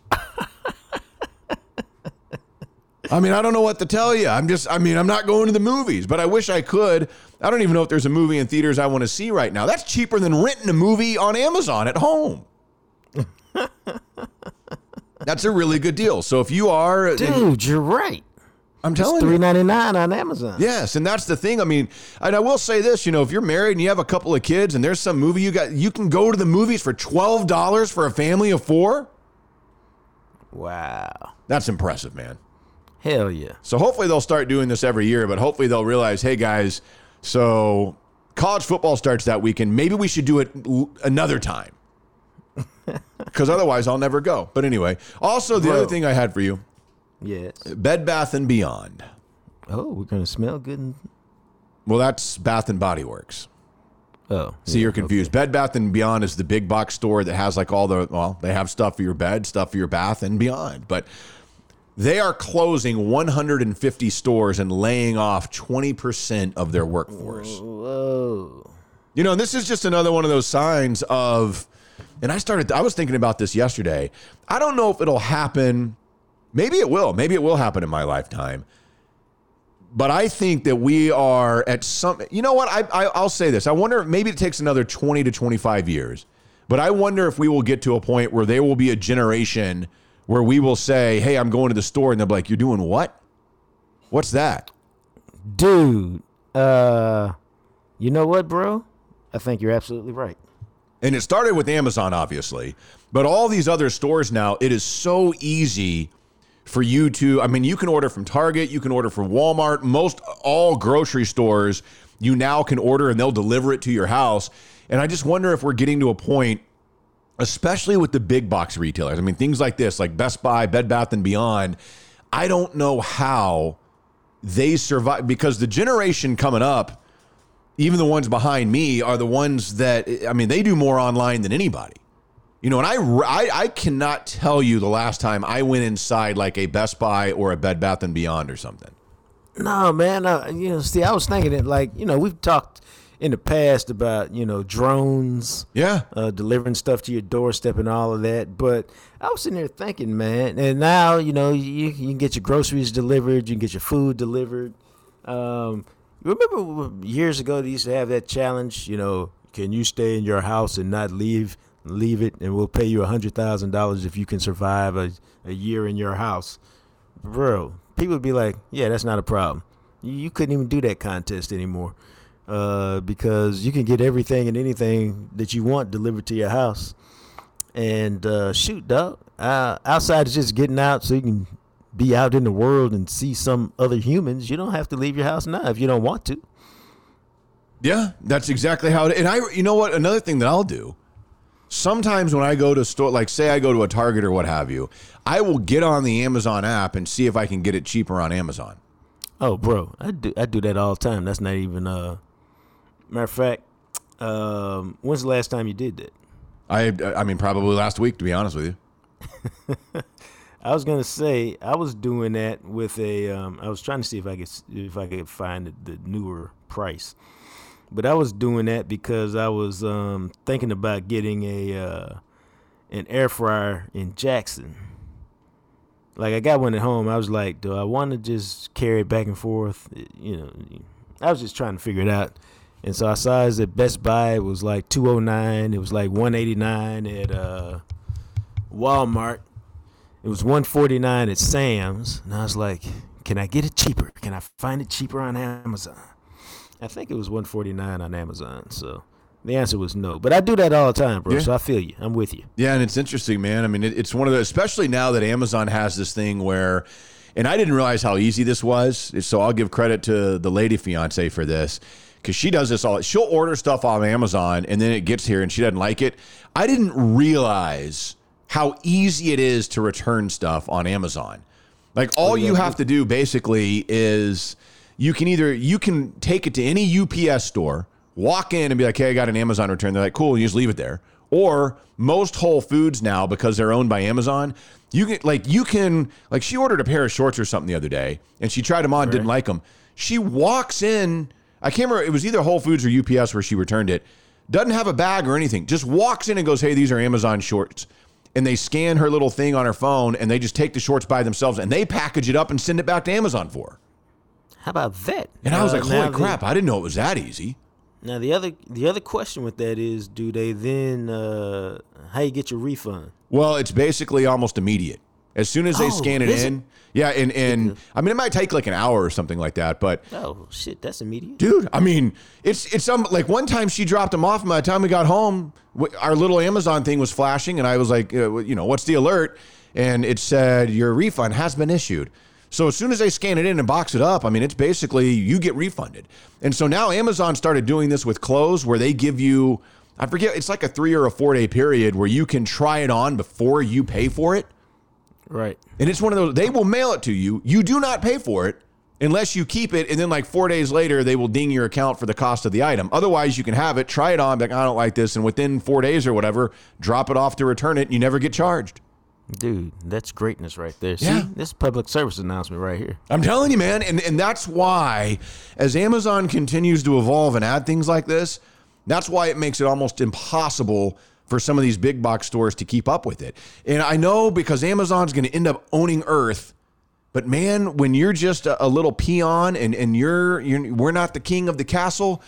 A: I mean, I don't know what to tell you. I'm just, I mean, I'm not going to the movies, but I wish I could. I don't even know if there's a movie in theaters I want to see right now. That's cheaper than renting a movie on Amazon at home. That's a really good deal. So if you are, uh,
B: Dude, you're right.
A: I'm
B: It's
A: telling you,
B: three ninety nine on Amazon.
A: Yes, and that's the thing. I mean, and I will say this, you know, if you're married and you have a couple of kids and there's some movie you got you can go to the movies for $12 for a family of 4.
B: Wow.
A: That's impressive, man.
B: Hell yeah.
A: So hopefully they'll start doing this every year, but hopefully they'll realize, "Hey guys, so college football starts that weekend. Maybe we should do it l- another time." Cuz otherwise I'll never go. But anyway, also the
B: Bro.
A: other thing I had for you,
B: Yes.
A: Bed Bath and Beyond.
B: Oh, we're gonna smell good. And,
A: Well, that's Bath and Body Works.
B: oh,
A: See, you're confused. Bed Bath and Beyond is the big box store that has like all the well, they have stuff for your bed, stuff for your bath, and beyond. But they are closing 150 stores and laying off 20% of their workforce.
B: Whoa.
A: You know, this is just another one of those signs of, and I started, I was thinking about this yesterday. I don't know if it'll happen. Maybe it will. Maybe it will happen in my lifetime. But I think that we are at some, you know what? I, I, I'll say this. I wonder maybe it takes another 20 to 25 years. But I wonder if we will get to a point where there will be a generation where we will say, hey, I'm going to the store. And they'll be like, you're doing what? What's that?
B: Dude, uh, you know what, bro? I think you're absolutely right.
A: And it started with Amazon, obviously, but all these other stores now, it is so easy for you to. I mean, you can order from Target, you can order from Walmart, most all grocery stores, you now can order and they'll deliver it to your house. And I just wonder if we're getting to a point, especially with the big box retailers. I mean, things like this, like Best Buy, Bed Bath and Beyond. I don't know how they survive because the generation coming up even the ones behind me are the ones that I mean they do more online than anybody. You know, and I, I I cannot tell you the last time I went inside like a Best Buy or a Bed Bath and Beyond or something.
B: No, man. Uh, you know, see, I was thinking it like, you know, we've talked in the past about, you know, drones,
A: Yeah.
B: uh, delivering stuff to your doorstep and all of that. But I was sitting there thinking, man, and now, you know, you, you can get your groceries delivered, you can get your food delivered. Um, you remember years ago they used to have that challenge, you know, can you stay in your house and not leave? Leave it, and we'll pay you a hundred thousand dollars if you can survive a, a year in your house bro, people would be like, yeah, that's not a problem. You, you couldn't even do that contest anymore uh, because you can get everything and anything that you want delivered to your house. And uh, shoot, dog, uh, outside is just getting out so you can be out in the world and see some other humans. You don't have to leave your house now if you don't want to.
A: Yeah, that's exactly how it. And I, you know what? Another thing that I'll do. Sometimes when I go to store, like say I go to a Target or what have you, I will get on the Amazon app and see if I can get it cheaper on Amazon.
B: Oh, bro, I do I do that all the time. That's not even uh. Matter of fact, um, when's the last time you did that?
A: I, I mean, probably last week, to be honest with you.
B: I was gonna say I was doing that with a. Um, I was trying to see if I could if I could find the, the newer price, but I was doing that because I was um, thinking about getting a uh, an air fryer in Jackson. Like I got one at home. I was like, do I want to just carry it back and forth? You know, I was just trying to figure it out. And so I saw it at Best Buy. It was like 209. It was like 189 at uh, Walmart. It was 149 at Sam's. And I was like, can I get it cheaper? Can I find it cheaper on Amazon? I think it was 149 on Amazon. So the answer was no. But I do that all the time, bro.
A: Yeah.
B: So I feel you. I'm with you.
A: Yeah, and it's interesting, man. I mean, it, it's one of the, especially now that Amazon has this thing where, and I didn't realize how easy this was. So I'll give credit to the lady fiance for this because she does this all. She'll order stuff on Amazon and then it gets here and she doesn't like it. I didn't realize how easy it is to return stuff on Amazon. Like all oh, you have to do basically is you can either you can take it to any UPS store, walk in and be like, "Hey, I got an Amazon return." They're like, "Cool," you just leave it there. Or most Whole Foods now because they're owned by Amazon, you can like you can like she ordered a pair of shorts or something the other day and she tried them on, didn't like them. She walks in, I can't remember it was either Whole Foods or UPS where she returned it. Doesn't have a bag or anything. Just walks in and goes, "Hey, these are Amazon shorts." And they scan her little thing on her phone and they just take the shorts by themselves and they package it up and send it back to Amazon for her.
B: How about that?
A: And I was
B: Uh,
A: like, holy
B: the-
A: crap, I didn't know it was that easy.
B: Now the other the other question with that is, do they then uh, how you get your refund?
A: Well, it's basically almost immediate. As soon as they
B: Oh,
A: scan it in. Yeah, and, and I mean it might take like an hour or something like that, but
B: Oh shit, that's immediate.
A: dude, I mean, it's it's um like one time she dropped them off and by the time we got home, our little Amazon thing was flashing and I was like, uh, you know, what's the alert? And it said your refund has been issued. So as soon as they scan it in and box it up, I mean, it's basically you get refunded. And so now Amazon started doing this with clothes where they give you, I forget, it's like a three or a four day period where you can try it on before you pay for it.
B: Right.
A: And it's one of those, they will mail it to you. You do not pay for it unless you keep it. And then, like four days later, they will ding your account for the cost of the item. Otherwise, you can have it, try it on, be like, I don't like this. And within four days or whatever, drop it off to return it. And you never get charged.
B: Dude, that's greatness right there. See,
A: Yeah.
B: this public service announcement right here.
A: I'm telling you, man. And, and that's why, as Amazon continues to evolve and add things like this, that's why it makes it almost impossible for some of these big box stores to keep up with it. And I know because Amazon's going to end up owning Earth. But man, when you're just a, little peon and, and you're, you're we're not the king of the castle,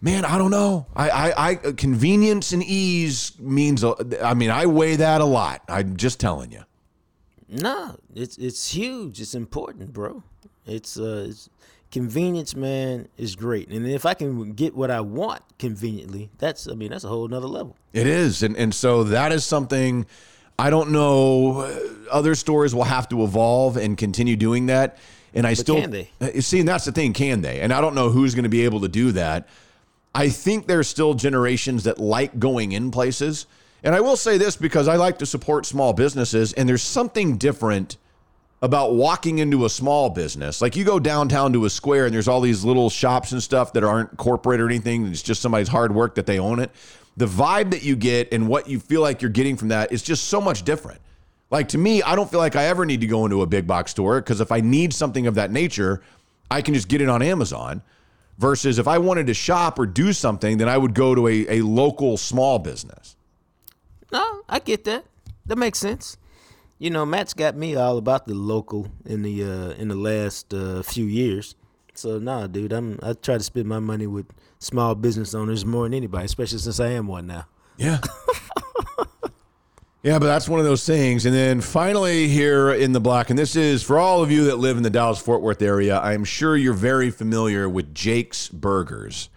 A: man, I don't know. I, I, I convenience and ease means. I mean, I weigh that a lot. I'm just telling you.
B: No, it's it's huge. It's important, bro. It's uh it's, convenience, man, is great. And if I can get what I want conveniently, that's I mean that's a whole nother level.
A: It is, and and so that is something. I don't know. Other stores will have to evolve and continue doing that. And I still
B: can they?
A: Uh, see, and that's the thing. Can they? And I don't know who's going to be able to do that. I think there's still generations that like going in places. And I will say this because I like to support small businesses, and there's something different about walking into a small business. Like you go downtown to a square and there's all these little shops and stuff that aren't corporate or anything. It's just somebody's hard work that they own it. The vibe that you get and what you feel like you're getting from that is just so much different. Like to me, I don't feel like I ever need to go into a big box store because if I need something of that nature, I can just get it on Amazon. Versus if I wanted to shop or do something, then I would go to a, a local small business.
B: No, I get that. That makes sense. You know, Matt's got me all about the local in the uh in the last uh, few years. So nah, dude, I'm I try to spend my money with small business owners more than anybody, especially since I am one now.
A: Yeah. yeah, but that's one of those things. And then finally, here in the block, and this is for all of you that live in the Dallas Fort Worth area, I'm sure you're very familiar with Jake's Burgers.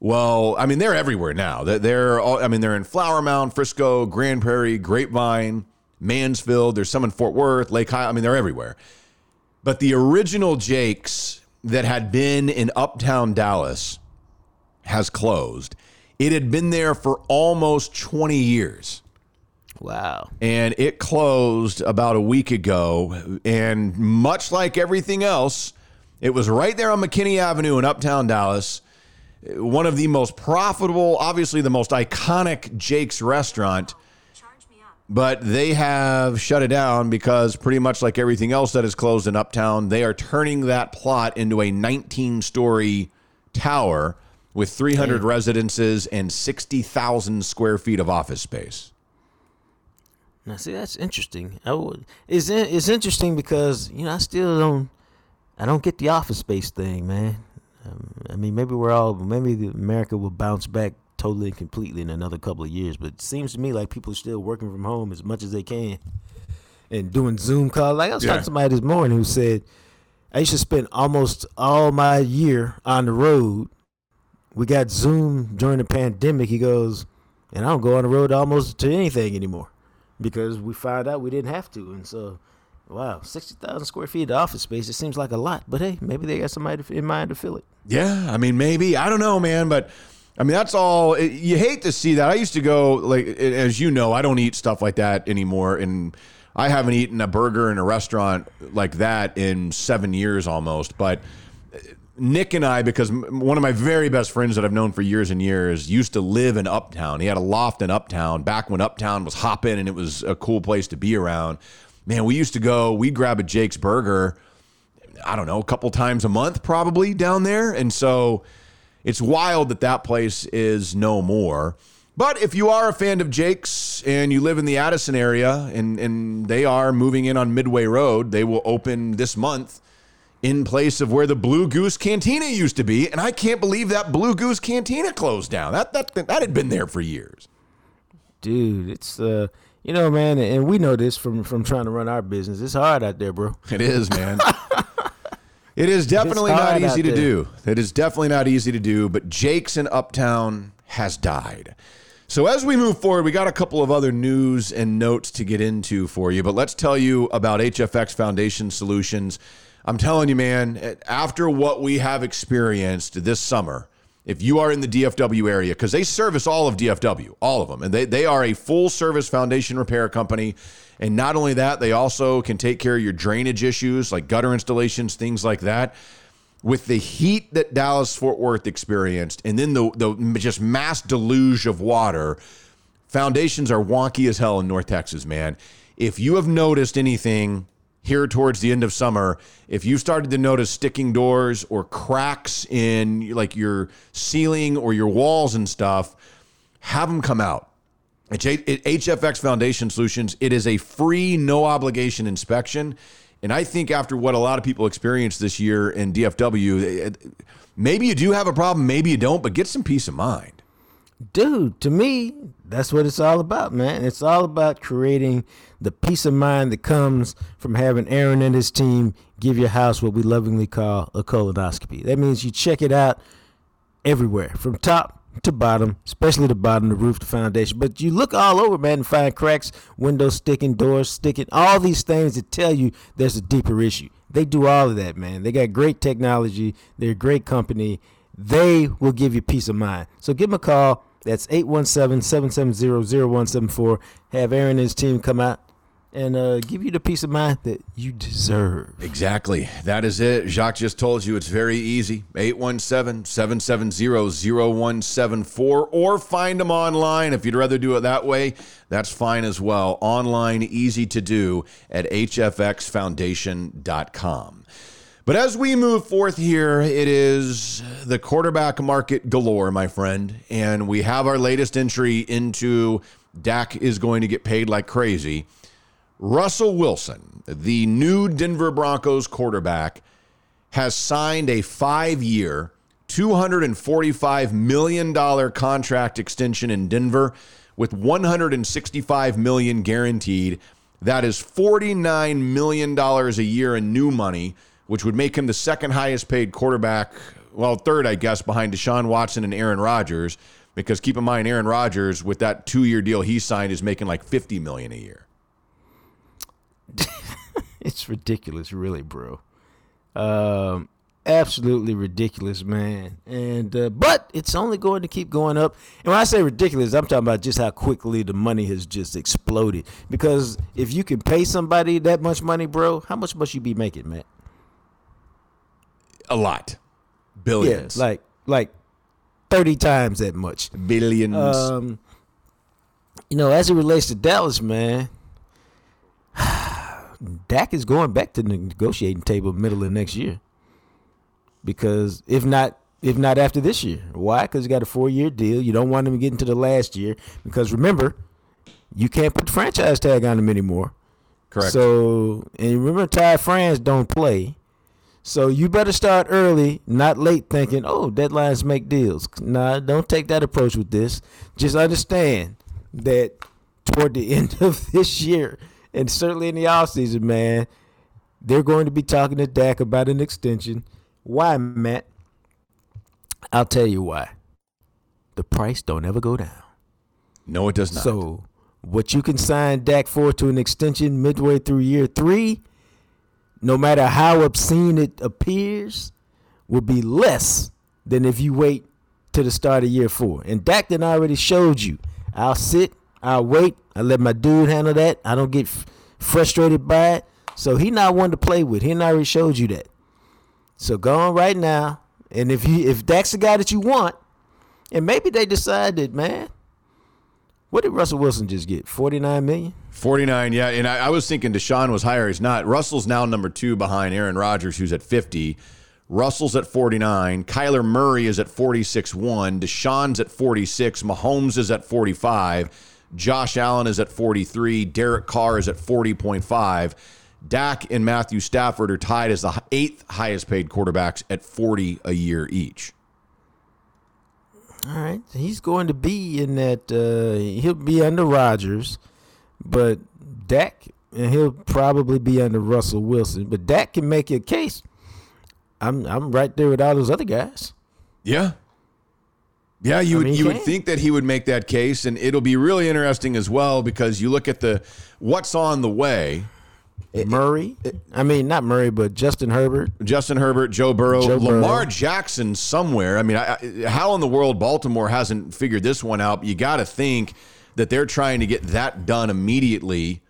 A: Well, I mean, they're everywhere now. They're- They're all, I mean, they're in Flower Mound, Frisco, Grand Prairie, Grapevine, Mansfield. There's some in Fort Worth, Lake High. I mean, they're everywhere. But the original Jake's that had been in uptown Dallas has closed. It had been there for almost 20 years
B: Wow.
A: and it closed about a week ago. And much like everything else, it was right there on McKinney Avenue in Uptown Dallas. One of the most profitable, obviously the most iconic Jake's restaurant. But they have shut it down because pretty much like everything else that is closed in Uptown, they are turning that plot into a 19 story tower with 300 residences and 60,000 square feet of office space.
B: Now, see, that's interesting. I would, it's it's interesting because you know I still don't I don't get the office space thing, man. Um, I mean, maybe we're all maybe America will bounce back totally and completely in another couple of years, but it seems to me like people are still working from home as much as they can and doing Zoom calls. Like I was
A: Yeah.
B: talking to somebody this morning who said I used to spend almost all my year on the road. We got Zoom during the pandemic. He goes, and I don't go on the road almost to anything anymore because we found out we didn't have to. And so, wow, 60,000 square feet of office space, it seems like a lot. But hey, maybe they got somebody in mind to fill it.
A: Yeah, I mean, maybe I don't know, man, but I mean, that's all. It, you hate to see that. I used to go like, as you know, I don't eat stuff like that anymore, and I haven't eaten a burger in a restaurant like that in seven years almost. But uh, Nick and I, because one of my very best friends that I've known for years and years used to live in Uptown. He had a loft in Uptown back when Uptown was hopping and it was a cool place to be around. Man, we used to go. We would grab a Jake's Burger. I don't know, a couple times a month probably down there. And so it's wild that that place is no more. But if you are a fan of Jake's and you live in the Addison area and, and they are moving in on Midway Road, they will open this month in place of where the Blue Goose Cantina used to be. And I can't believe that Blue Goose Cantina closed down. That that that had been there for years.
B: Dude, it's, uh, you know, man, and we know this from, from trying to run our business. It's hard out there, bro.
A: It is, man. it is definitely not easy to do. It is definitely not easy to do, but Jake's in Uptown has died. So as we move forward, we got a couple of other news and notes to get into for you, but let's tell you about HFX Foundation Solutions. I'm telling you, man, after what we have experienced this summer, if you are in the DFW area, because they service all of DFW, all of them, and they, they are a full service foundation repair company. And not only that, they also can take care of your drainage issues like gutter installations, things like that. With the heat that Dallas Fort Worth experienced, and then the, the just mass deluge of water, foundations are wonky as hell in North Texas, man. If you have noticed anything here towards the end of summer, if you started to notice sticking doors or cracks in like your ceiling or your walls and stuff, have them come out. It's HFX Foundation Solutions. It is a free, no obligation inspection. And I think after what a lot of people experienced this year in DFW, maybe you do have a problem, maybe you don't, but get some peace of mind.
B: dude, to me, that's what it's all about, man. It's all about creating the peace of mind that comes from having Aaron and his team give your house what we lovingly call a colonoscopy. That means you check it out everywhere, from top to bottom, especially the bottom, the roof, the foundation. But you look all over, man, and find cracks, windows sticking, doors sticking, all these things that tell you there's a deeper issue. They do all of that, man. They got great technology. They're a great company. They will give you peace of mind. So give them a call. That's 817-770-0174. Have Aaron and his team come out and uh, give you the peace of mind that you deserve.
A: Exactly. That is it. Jacques just told you it's very easy. 817 770 0174 or find them online. If you'd rather do it that way, that's fine as well. Online, easy to do at hfxfoundation.com. But as we move forth here, it is the quarterback market galore, my friend. And we have our latest entry into Dak is going to get paid like crazy. Russell Wilson, the new Denver Broncos quarterback, has signed a five year, $245 million contract extension in Denver with 165 million guaranteed. That is $49 million a year in new money, which would make him the second highest paid quarterback, well, third, I guess, behind Deshaun Watson and Aaron Rodgers. Because keep in mind, Aaron Rodgers, with that two year deal he signed, is making like 50 million a year.
B: it's ridiculous, really, bro. Um, absolutely ridiculous, man. And uh, but it's only going to keep going up. And when I say ridiculous, I'm talking about just how quickly the money has just exploded. Because if you can pay somebody that much money, bro, how much must you be making, man?
A: A lot. Billions.
B: Yeah, like like thirty times that much.
A: billions.
B: Um, you know, as it relates to Dallas, man, Dak is going back to the negotiating table middle of next year. Because if not, if not after this year, why? Because he got a four-year deal. You don't want him to get into the last year because remember, you can't put the franchise tag on him anymore.
A: Correct.
B: So, and remember, Ty France don't play. So you better start early, not late, thinking, "Oh, deadlines make deals." Nah, don't take that approach with this. Just understand that toward the end of this year, and certainly in the offseason, man, they're going to be talking to Dak about an extension. Why, Matt? I'll tell you why. The price don't ever go down.
A: no, it does not.
B: So, what you can sign Dak for to an extension midway through year three, no matter how obscene it appears, will be less than if you wait to the start of year four. And Dak then already showed you. I'll sit, I'll wait, I let my dude handle that. I don't get f- frustrated by it. So he not one to play with. He already showed you that. So go on right now. And if you if Dak's the guy that you want, and maybe they decide that, man, what did Russell Wilson just get? Forty nine million.
A: 49, yeah. And I, I was thinking Deshaun was higher. He's not. Russell's now number two behind Aaron Rodgers, who's at 50. Russell's at 49. Kyler Murray is at 46 1. Deshaun's at 46. Mahomes is at 45. Josh Allen is at 43. Derek Carr is at 40.5. Dak and Matthew Stafford are tied as the eighth highest paid quarterbacks at 40 a year each.
B: All right, he's going to be in that. Uh, he'll be under Rodgers, but Dak, and he'll probably be under Russell Wilson. But Dak can make a case. I'm I'm right there with all those other guys.
A: Yeah. Yeah, you
B: I
A: would
B: mean,
A: you would think that he would make that case, and it'll be really interesting as well because you look at the what's on the way.
B: Murray, I mean not Murray, but Justin Herbert.
A: Justin Herbert, Joe Burrow,
B: Joe
A: Lamar
B: Burrow.
A: Jackson somewhere. I mean, I, I- how in the world Baltimore hasn't figured this one out? You got to think that they're trying to get that done immediately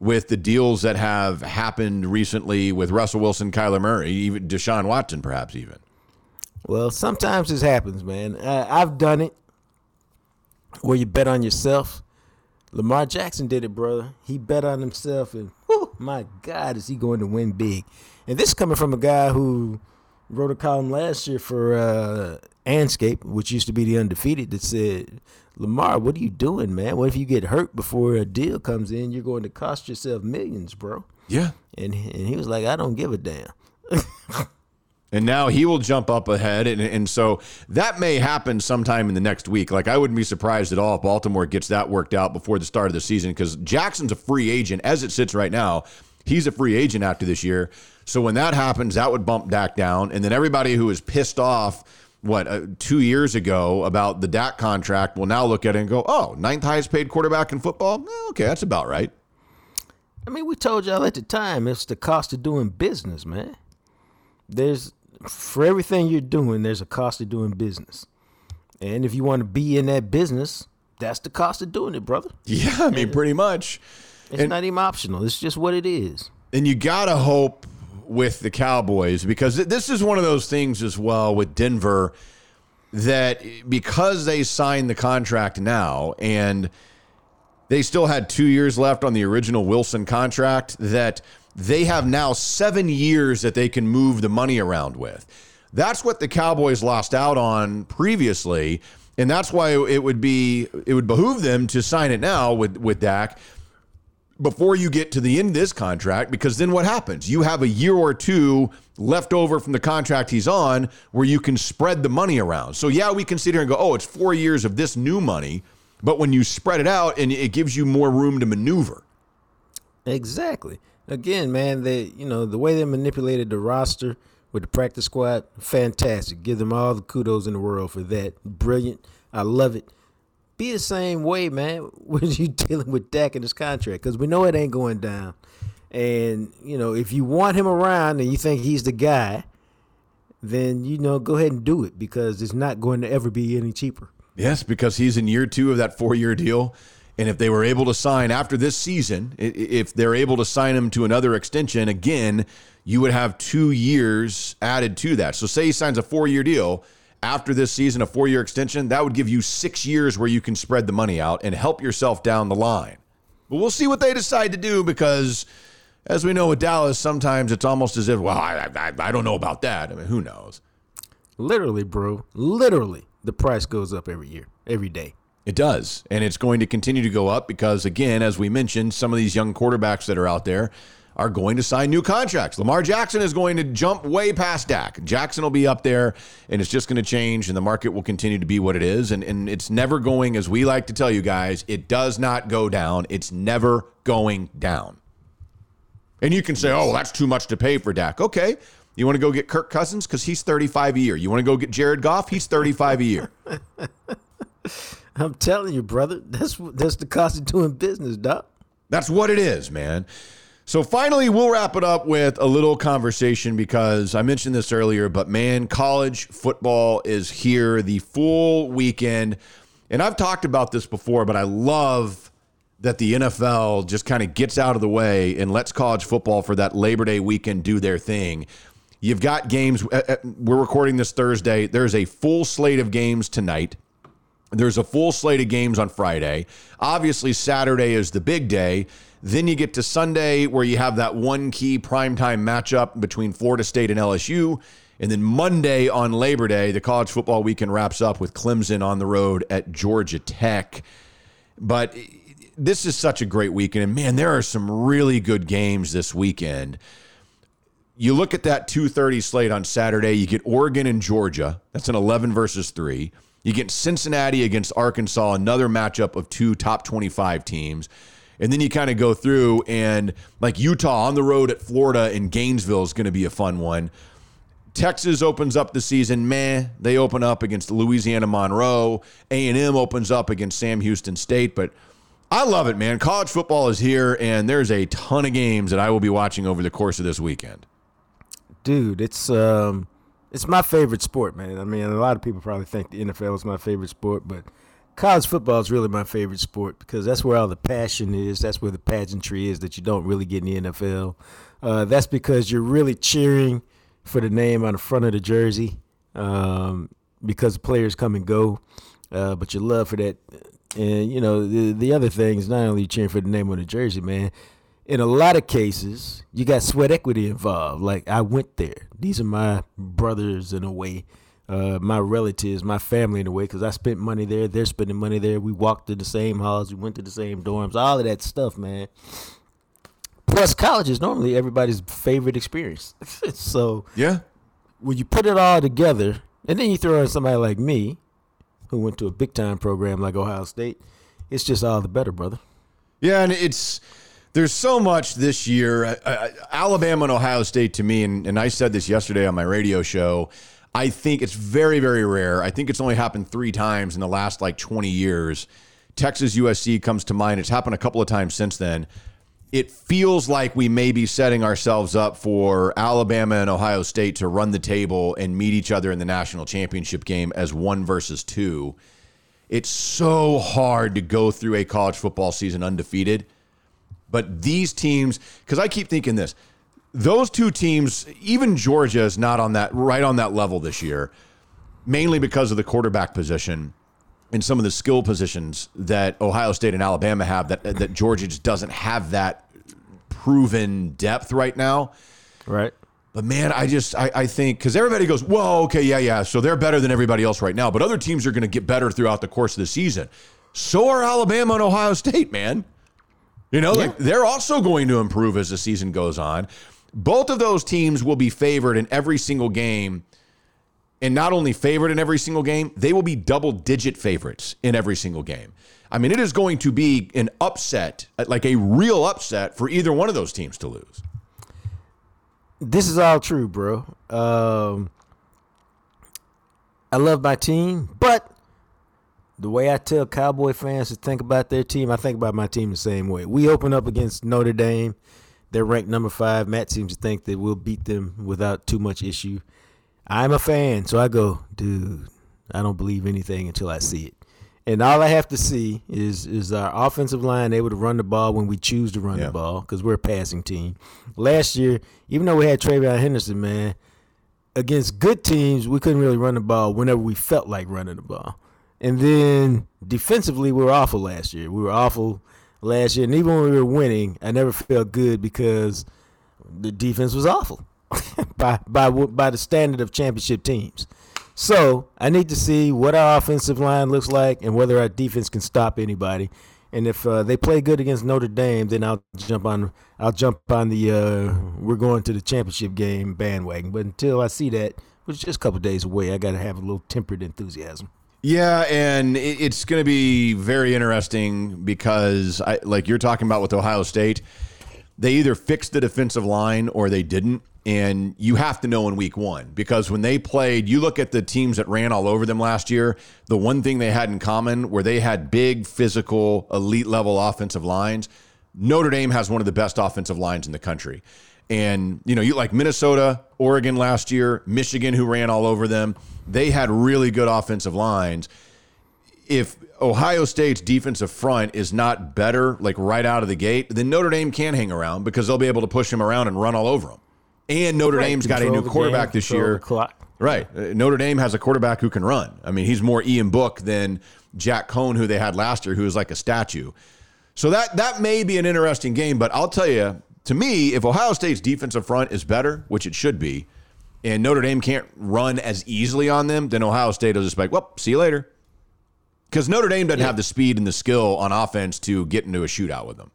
A: with the deals that have happened recently with Russell Wilson, Kyler Murray, even Deshaun Watson, perhaps even.
B: Well, sometimes this happens, man. Uh, I've done it where you bet on yourself. Lamar Jackson did it, brother. He bet on himself, and my God, is he going to win big? And this is coming from a guy who wrote a column last year for uh, Andscape, which used to be the undefeated, that said, "Lamar, what are you doing, man? What if you get hurt before a deal comes in? You're going to cost yourself millions, bro."
A: Yeah.
B: And and he was like, "I don't give a damn."
A: And now he will jump up ahead. And, and so that may happen sometime in the next week. Like, I wouldn't be surprised at all if Baltimore gets that worked out before the start of the season because Jackson's a free agent as it sits right now. He's a free agent after this year. So when that happens, that would bump Dak down. And then everybody who was pissed off, what, uh, two years ago about the Dak contract will now look at it and go, oh, ninth highest paid quarterback in football? Eh, okay, that's about right.
B: I mean, we told y'all at the time it's the cost of doing business, man. There's for everything you're doing, there's a cost of doing business. And if you want to be in that business, that's the cost of doing it, brother.
A: Yeah, I mean, pretty much.
B: It's
A: And-
B: not even optional. It's just what it is.
A: And you got to hope with the Cowboys because this is one of those things as well with Denver that because they signed the contract now and they still had two years left on the original Wilson contract, that they have now seven years that they can move the money around with. That's what the Cowboys lost out on previously. And that's why it would be it would behoove them to sign it now with with Dak before you get to the end of this contract because then what happens? You have a year or two left over from the contract he's on where you can spread the money around. So yeah, we can sit here and go, "Oh, it's 4 years of this new money," but when you spread it out and it gives you more room to maneuver.
B: Exactly. Again, man, they you know the way they manipulated the roster with the practice squad, fantastic. Give them all the kudos in the world for that. Brilliant. I love it. Be the same way, man, when you dealing with Dak and his contract, because we know it ain't going down. And you know, if you want him around and you think he's the guy, then you know, go ahead and do it because it's not going to ever be any cheaper.
A: Yes, because he's in year two of that four year deal. And if they were able to sign after this season, if they're able to sign him to another extension, again, you would have two years added to that. So, say he signs a four year deal after this season, a four year extension, that would give you six years where you can spread the money out and help yourself down the line. But we'll see what they decide to do because, as we know with Dallas, sometimes it's almost as if, well, I, I, I don't know about that. I mean, who knows?
B: Literally, bro. Literally, the price goes up every year, every day.
A: It does. And it's going to continue to go up because, again, as we mentioned, some of these young quarterbacks that are out there are going to sign new contracts. Lamar Jackson is going to jump way past Dak. Jackson will be up there, and it's just going to change, and the market will continue to be what it is. And, and it's never going, as we like to tell you guys, it does not go down. It's never going down. And you can say, oh, that's too much to pay for Dak. Okay. You want to go get Kirk Cousins? Because he's 35 a year. You want to go get Jared Goff? He's 35 a year.
B: I'm telling you, brother, that's that's the cost of doing business, doc.
A: That's what it is, man. So finally, we'll wrap it up with a little conversation because I mentioned this earlier, but man, college football is here the full weekend. And I've talked about this before, but I love that the NFL just kind of gets out of the way and lets college football for that Labor Day weekend do their thing. You've got games. Uh, uh, we're recording this Thursday. There's a full slate of games tonight. There's a full slate of games on Friday. Obviously, Saturday is the big day. Then you get to Sunday where you have that one key primetime matchup between Florida State and LSU. And then Monday on Labor Day, the college football weekend wraps up with Clemson on the road at Georgia Tech. But this is such a great weekend. And man, there are some really good games this weekend. You look at that 2:30 slate on Saturday, you get Oregon and Georgia. That's an 11 versus 3. You get Cincinnati against Arkansas, another matchup of two top 25 teams. And then you kind of go through and like Utah on the road at Florida and Gainesville is going to be a fun one. Texas opens up the season, meh. They open up against Louisiana Monroe. A&M opens up against Sam Houston State, but I love it, man. College football is here and there's a ton of games that I will be watching over the course of this weekend.
B: Dude, it's um it's my favorite sport, man. I mean, a lot of people probably think the NFL is my favorite sport, but college football is really my favorite sport because that's where all the passion is. That's where the pageantry is that you don't really get in the NFL. Uh, that's because you're really cheering for the name on the front of the jersey um, because players come and go, uh, but your love for that. And, you know, the, the other thing is not only cheering for the name on the jersey, man, in a lot of cases, you got sweat equity involved. Like I went there. These are my brothers in a way, uh, my relatives, my family in a way, because I spent money there. They're spending money there. We walked to the same halls. We went to the same dorms. All of that stuff, man. Plus, college is normally everybody's favorite experience. so
A: yeah,
B: when you put it all together, and then you throw in somebody like me, who went to a big time program like Ohio State, it's just all the better, brother.
A: Yeah, and it's there's so much this year. Uh, uh, Alabama and Ohio State to me, and, and I said this yesterday on my radio show. I think it's very, very rare. I think it's only happened three times in the last like 20 years. Texas USC comes to mind. It's happened a couple of times since then. It feels like we may be setting ourselves up for Alabama and Ohio State to run the table and meet each other in the national championship game as one versus two. It's so hard to go through a college football season undefeated. But these teams, because I keep thinking this, those two teams, even Georgia is not on that right on that level this year, mainly because of the quarterback position and some of the skill positions that Ohio State and Alabama have that that Georgia just doesn't have that proven depth right now.
B: Right.
A: But man, I just I, I think because everybody goes, well, okay, yeah, yeah. So they're better than everybody else right now. But other teams are going to get better throughout the course of the season. So are Alabama and Ohio State, man. You know, yeah. like they're also going to improve as the season goes on. Both of those teams will be favored in every single game. And not only favored in every single game, they will be double digit favorites in every single game. I mean, it is going to be an upset, like a real upset for either one of those teams to lose.
B: This is all true, bro. Um, I love my team, but the way I tell Cowboy fans to think about their team, I think about my team the same way. We open up against Notre Dame. They're ranked number five. Matt seems to think that we'll beat them without too much issue. I'm a fan, so I go, dude. I don't believe anything until I see it. And all I have to see is is our offensive line able to run the ball when we choose to run
A: Yeah.
B: the ball because we're a passing team. Last year, even though we had TreVeyon Henderson, man, against good teams, we couldn't really run the ball whenever we felt like running the ball. And then defensively, we were awful last year. We were awful last year, and even when we were winning, I never felt good because the defense was awful by by by the standard of championship teams. So I need to see what our offensive line looks like and whether our defense can stop anybody. And if uh, they play good against Notre Dame, then I'll jump on. I'll jump on the uh, we're going to the championship game bandwagon. But until I see that, which is just a couple days away, I got to have a little tempered enthusiasm.
A: Yeah, and it's going to be very interesting because, I, like you're talking about with Ohio State, they either fixed the defensive line or they didn't. And you have to know in week one because when they played, you look at the teams that ran all over them last year, the one thing they had in common were they had big, physical, elite level offensive lines. Notre Dame has one of the best offensive lines in the country. And, you know, you like Minnesota, Oregon last year, Michigan, who ran all over them, they had really good offensive lines if Ohio State's defensive front is not better, like right out of the gate, then Notre Dame can hang around because they'll be able to push him around and run all over them. And Notre Dame's got a new quarterback
B: game,
A: this year. Right. Uh, Notre Dame has a quarterback who can run. I mean, he's more Ian Book than Jack Coan, who they had last year, who was like a statue. So that that may be an interesting game, but I'll tell you, to me, if Ohio State's defensive front is better, which it should be, and Notre Dame can't run as easily on them, then Ohio State will just be like, well, see you later. Because Notre Dame doesn't have the speed and the skill on offense to get into a shootout with them.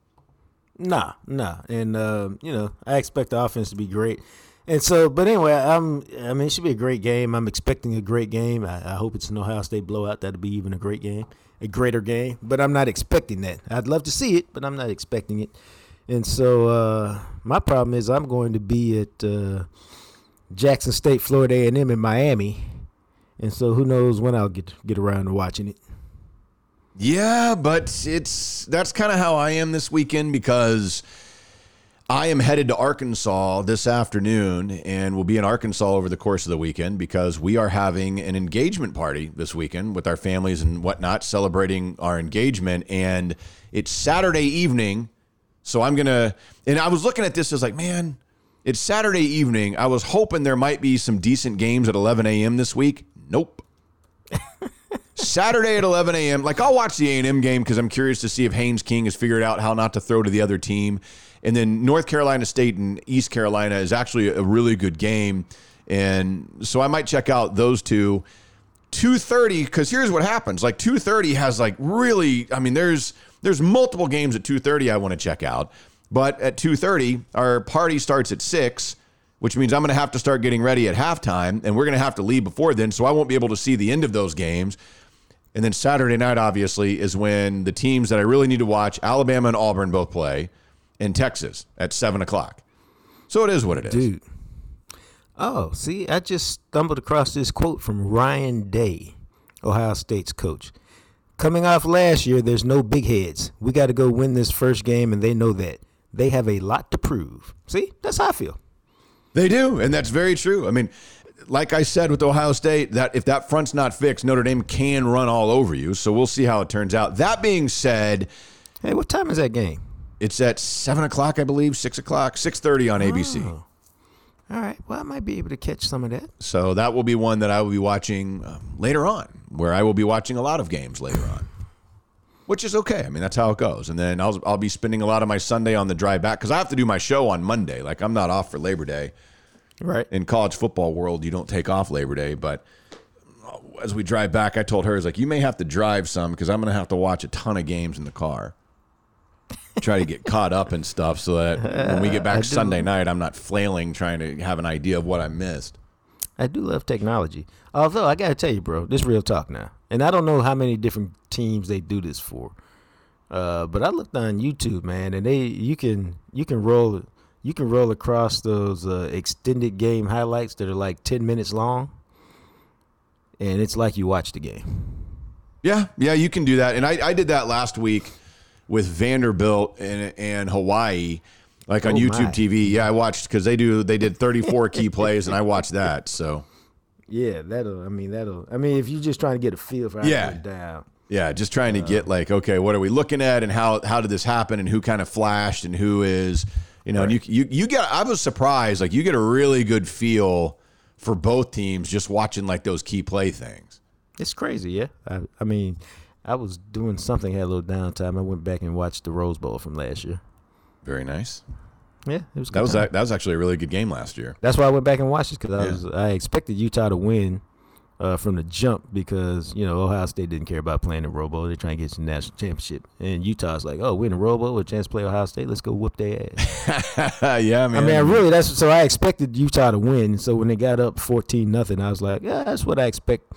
B: Nah, nah, and uh, you know I expect the offense to be great, and so. But anyway, I'm. I mean, it should be a great game. I'm expecting a great game. I, I hope it's an Ohio State blowout. That'd be even a great game, a greater game. But I'm not expecting that. I'd love to see it, but I'm not expecting it. And so uh, my problem is I'm going to be at uh, Jackson State, Florida A&M in Miami, and so who knows when I'll get get around to watching it.
A: Yeah, but it's that's kind of how I am this weekend because I am headed to Arkansas this afternoon and will be in Arkansas over the course of the weekend because we are having an engagement party this weekend with our families and whatnot, celebrating our engagement. And it's Saturday evening. So I'm going to, and I was looking at this as like, man, it's Saturday evening. I was hoping there might be some decent games at 11 a.m. this week. Nope. Saturday at 11 a.m. Like I'll watch the A&M game because I'm curious to see if Haynes King has figured out how not to throw to the other team. And then North Carolina State and East Carolina is actually a really good game, and so I might check out those two. 2:30 because here's what happens. Like 2:30 has like really. I mean, there's there's multiple games at 2:30 I want to check out, but at 2:30 our party starts at six which means I'm going to have to start getting ready at halftime, and we're going to have to leave before then, so I won't be able to see the end of those games. And then Saturday night, obviously, is when the teams that I really need to watch, Alabama and Auburn both play, in Texas at seven o'clock. So it is what it is.
B: Dude. Oh, see, I just stumbled across this quote from Ryan Day, Ohio State's coach. Coming off last year, there's no big heads. We got to go win this first game, and they know that. They have a lot to prove. See, that's how I feel.
A: They do, and that's very true. I mean, like I said with Ohio State, that if that front's not fixed, Notre Dame can run all over you. So we'll see how it turns out. That being said,
B: Hey, what time is that game?
A: it's at seven o'clock, I believe, six o'clock, six thirty on ABC.
B: Oh. All right. Well, I might be able to catch some of that.
A: So that will be one that I will be watching um, later on, where I will be watching a lot of games later on, which is okay. I mean, that's how it goes. And then I'll, I'll be spending a lot of my Sunday on the drive back because I have to do my show on Monday. Like, I'm not off for Labor Day.
B: Right.
A: In college football world, you don't take off Labor Day. But as we drive back, I told her, I was like, you may have to drive some because I'm going to have to watch a ton of games in the car. Try to get caught up and stuff so that when we get back Sunday night, I'm not flailing trying to have an idea of what I missed.
B: I do love technology. Although I gotta tell you, bro, this real talk now, and I don't know how many different teams they do this for. Uh, but I looked on YouTube, man, and they you can you can roll you can roll across those uh, extended game highlights that are like ten minutes long, and it's like you watch the game.
A: Yeah, yeah, you can do that. And I, I did that last week with Vanderbilt and, and Hawaii. like on
B: Oh,
A: YouTube
B: my.
A: TV. Yeah, I watched because they do they did 34 key plays, and I watched that. So
B: Yeah, that'll. I mean, that'll. I mean, if you're just trying to get a feel for how
A: Yeah.
B: down.
A: yeah, just trying to get uh, like, okay, what are we looking at, and how how did this happen, and who kind of flashed, and who is, you know, and you you you get. I was surprised, like you get a really good feel for both teams just watching like those key play things.
B: It's crazy, yeah. I, I mean, I was doing something, had a little downtime. I went back and watched the Rose Bowl from last year.
A: Very nice.
B: Yeah, it was.
A: That was
B: time.
A: that, was actually a really good game last year.
B: That's why I went back and watched it because I
A: Yeah.
B: was I expected Utah to win uh, from the jump because you know Ohio State didn't care about playing the Rose Bowl. They're trying to get some national championship, and Utah's like, oh, we're in the Rose Bowl with a chance to play Ohio State. Let's go whoop their ass.
A: yeah, man.
B: I mean, I really that's so I expected Utah to win. So when they got up fourteen nothing, I was like, yeah, that's what I expect.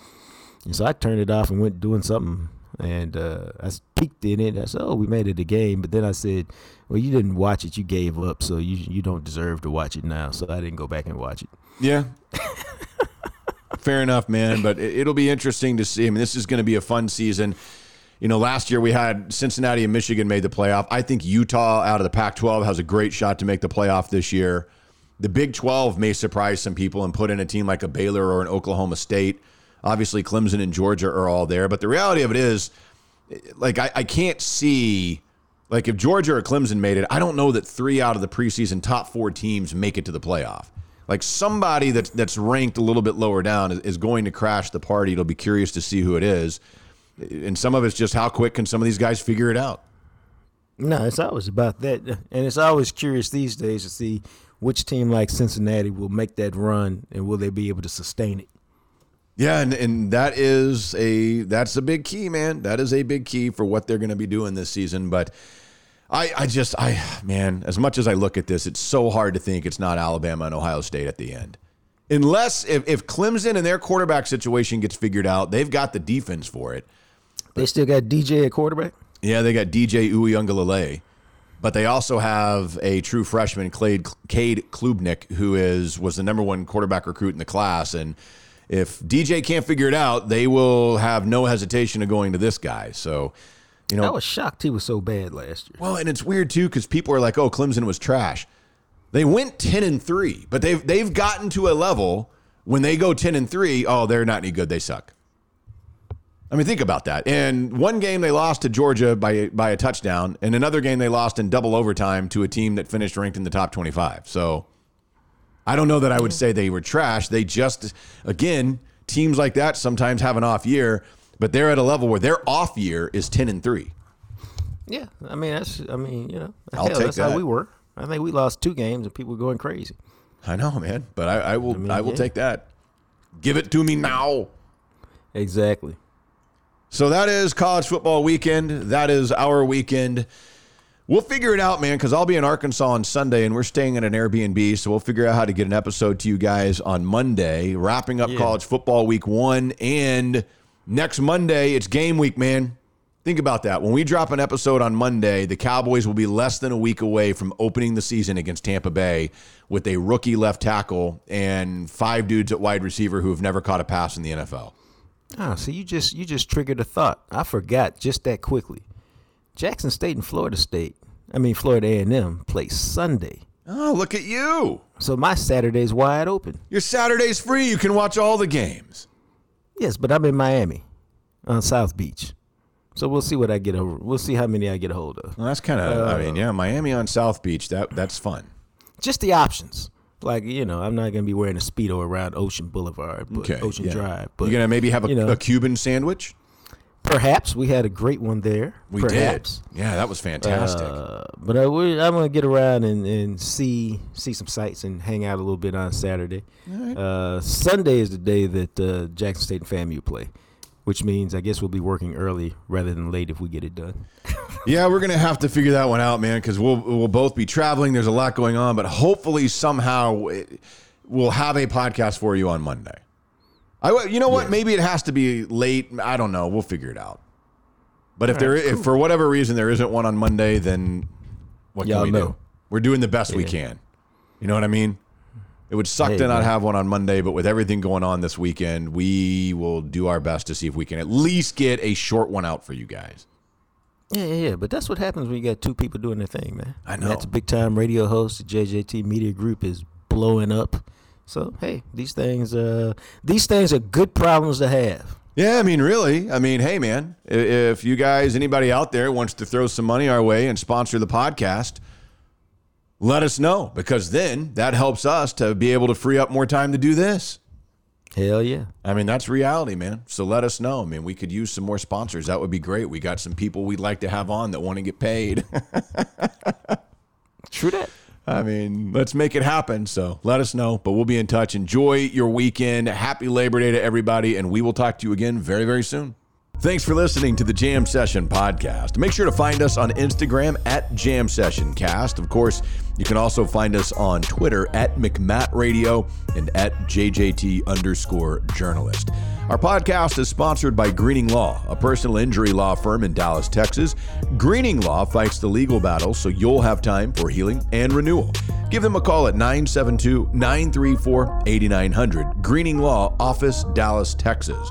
B: And so I turned it off and went doing something, and uh, I peeked in it. I said, oh, we made it a game. But then I said, well, you didn't watch it. You gave up, so you you don't deserve to watch it now. So I didn't go back and watch it.
A: Yeah. Fair enough, man. But it, it'll be interesting to see. I mean, this is going to be a fun season. You know, last year we had Cincinnati and Michigan made the playoff. I think Utah out of the Pac 12 has a great shot to make the playoff this year. The Big 12 may surprise some people and put in a team like a Baylor or an Oklahoma State. Obviously, Clemson and Georgia are all there. But the reality of it is, like, I, I can't see, like, if Georgia or Clemson made it, I don't know that three out of the preseason top four teams make it to the playoff. Like, somebody that's, that's ranked a little bit lower down is, is going to crash the party. It'll be curious to see who it is. And some of it's just how quick can some of these guys figure it out?
B: No, it's always about that, and it's always curious these days to see which team like Cincinnati will make that run and will they be able to sustain it.
A: Yeah, and, and that is a that's a big key, man. That is a big key for what they're going to be doing this season. But I, I just, I, man, as much as I look at this, it's so hard to think it's not Alabama and Ohio State at the end. Unless if, if Clemson and their quarterback situation gets figured out, they've got the defense for it.
B: They still got DJ at quarterback.
A: Yeah, they got DJ Uiagalelei, but they also have a true freshman, Cade, Cade Klubnik, who is was the number one quarterback recruit in the class. And if DJ can't figure it out, they will have no hesitation of going to this guy. So, you know,
B: I was shocked he was so bad last year.
A: well, and it's weird too because people are like, "Oh, Clemson was trash." They went ten and three, but they've they've gotten to a level when they go ten and three. Oh, they're not any good. They suck. I mean, think about that. And one game they lost to Georgia by by a touchdown, and another game they lost in double overtime to a team that finished ranked in the top twenty five. So, I don't know that I would say they were trash. They just, again, teams like that sometimes have an off year, but they're at a level where their off year is ten and three.
B: Yeah, I mean that's. I mean you know,
A: I'll
B: hell,
A: take
B: that's
A: that.
B: how we were. I think we lost two games and people were going crazy.
A: I know, man, but I, I will. I,
B: mean,
A: will
B: yeah.
A: take that. Give it to me now.
B: Exactly.
A: So that is college football weekend. That is our weekend. We'll figure it out, man, because I'll be in Arkansas on Sunday and we're staying at an Airbnb. So we'll figure out how to get an episode to you guys on Monday, wrapping up
B: Yeah.
A: college football week one. And next Monday, it's game week, man. Think about that. When we drop an episode on Monday, the Cowboys will be less than a week away from opening the season against Tampa Bay with a rookie left tackle and five dudes at wide receiver who have never caught a pass in the NFL.
B: Ah, so you just you just triggered a thought. I forgot just that quickly. Jackson State and Florida State, I mean Florida A and M, play Sunday.
A: Oh, look at you.
B: So my Saturday's wide open.
A: Your Saturday's free. You can watch all the games.
B: Yes, but I'm in Miami, on South Beach. So we'll see what I get over. We'll see how many I get a hold of.
A: Well, that's kind of, I uh, mean, yeah, Miami on South Beach. That That's fun.
B: Just the options. Like you know, I'm not gonna be wearing a speedo around Ocean Boulevard, but
A: Okay.
B: Ocean
A: yeah.
B: Drive. But
A: You're going to maybe have a,
B: you know,
A: a Cuban sandwich?
B: Perhaps we had a great one there.
A: We
B: perhaps.
A: did. Yeah, that was fantastic.
B: Uh, but I, we, I'm gonna get around and, and see see some sights and hang out a little bit on Saturday. Uh, Sunday is the day that uh, Jackson State and FAMU play, which means I guess we'll be working early rather than late if we get it done.
A: yeah, we're going to have to figure that one out, man, because we'll, we'll both be traveling. There's a lot going on, but hopefully somehow it, we'll have a podcast for you on Monday. I, you know what? Maybe it has to be late. I don't know. We'll figure it out. But if there, if for whatever reason there isn't one on Monday, then what
B: Y'all
A: can we do? We're doing the best we can. You know what I mean? It would suck
B: Hey,
A: to not
B: man.
A: have one on Monday, but with everything going on this weekend, we will do our best to see if we can at least get a short one out for you guys.
B: Yeah, yeah, yeah. But that's what happens when you got two people doing their thing, man.
A: I
B: And
A: know.
B: That's a big time radio host. The JJT Media Group is blowing up. So hey, these things, uh, these things are good problems to have.
A: Yeah, I mean, really. I mean, hey, man, if you guys, anybody out there wants to throw some money our way and sponsor the podcast, let us know because then that helps us to be able to free up more time to do this.
B: Hell yeah.
A: I mean, that's reality, man. So let us know. I mean, we could use some more sponsors. That would be great. We got some people we'd like to have on that want to get paid.
B: True that.
A: I mean, let's make it happen. So let us know, but we'll be in touch. Enjoy your weekend. Happy Labor Day to everybody, and we will talk to you again very, very soon. Thanks for listening to the Jam Session podcast. Make sure to find us on Instagram at Jam Session Cast. Of course, you can also find us on Twitter at McMatt Radio and at JJT underscore journalist. Our podcast is sponsored by Greening Law, a personal injury law firm in Dallas, Texas. Greening Law fights the legal battle so you'll have time for healing and renewal. Give them a call at 972 934 8900. Greening Law Office, Dallas, Texas.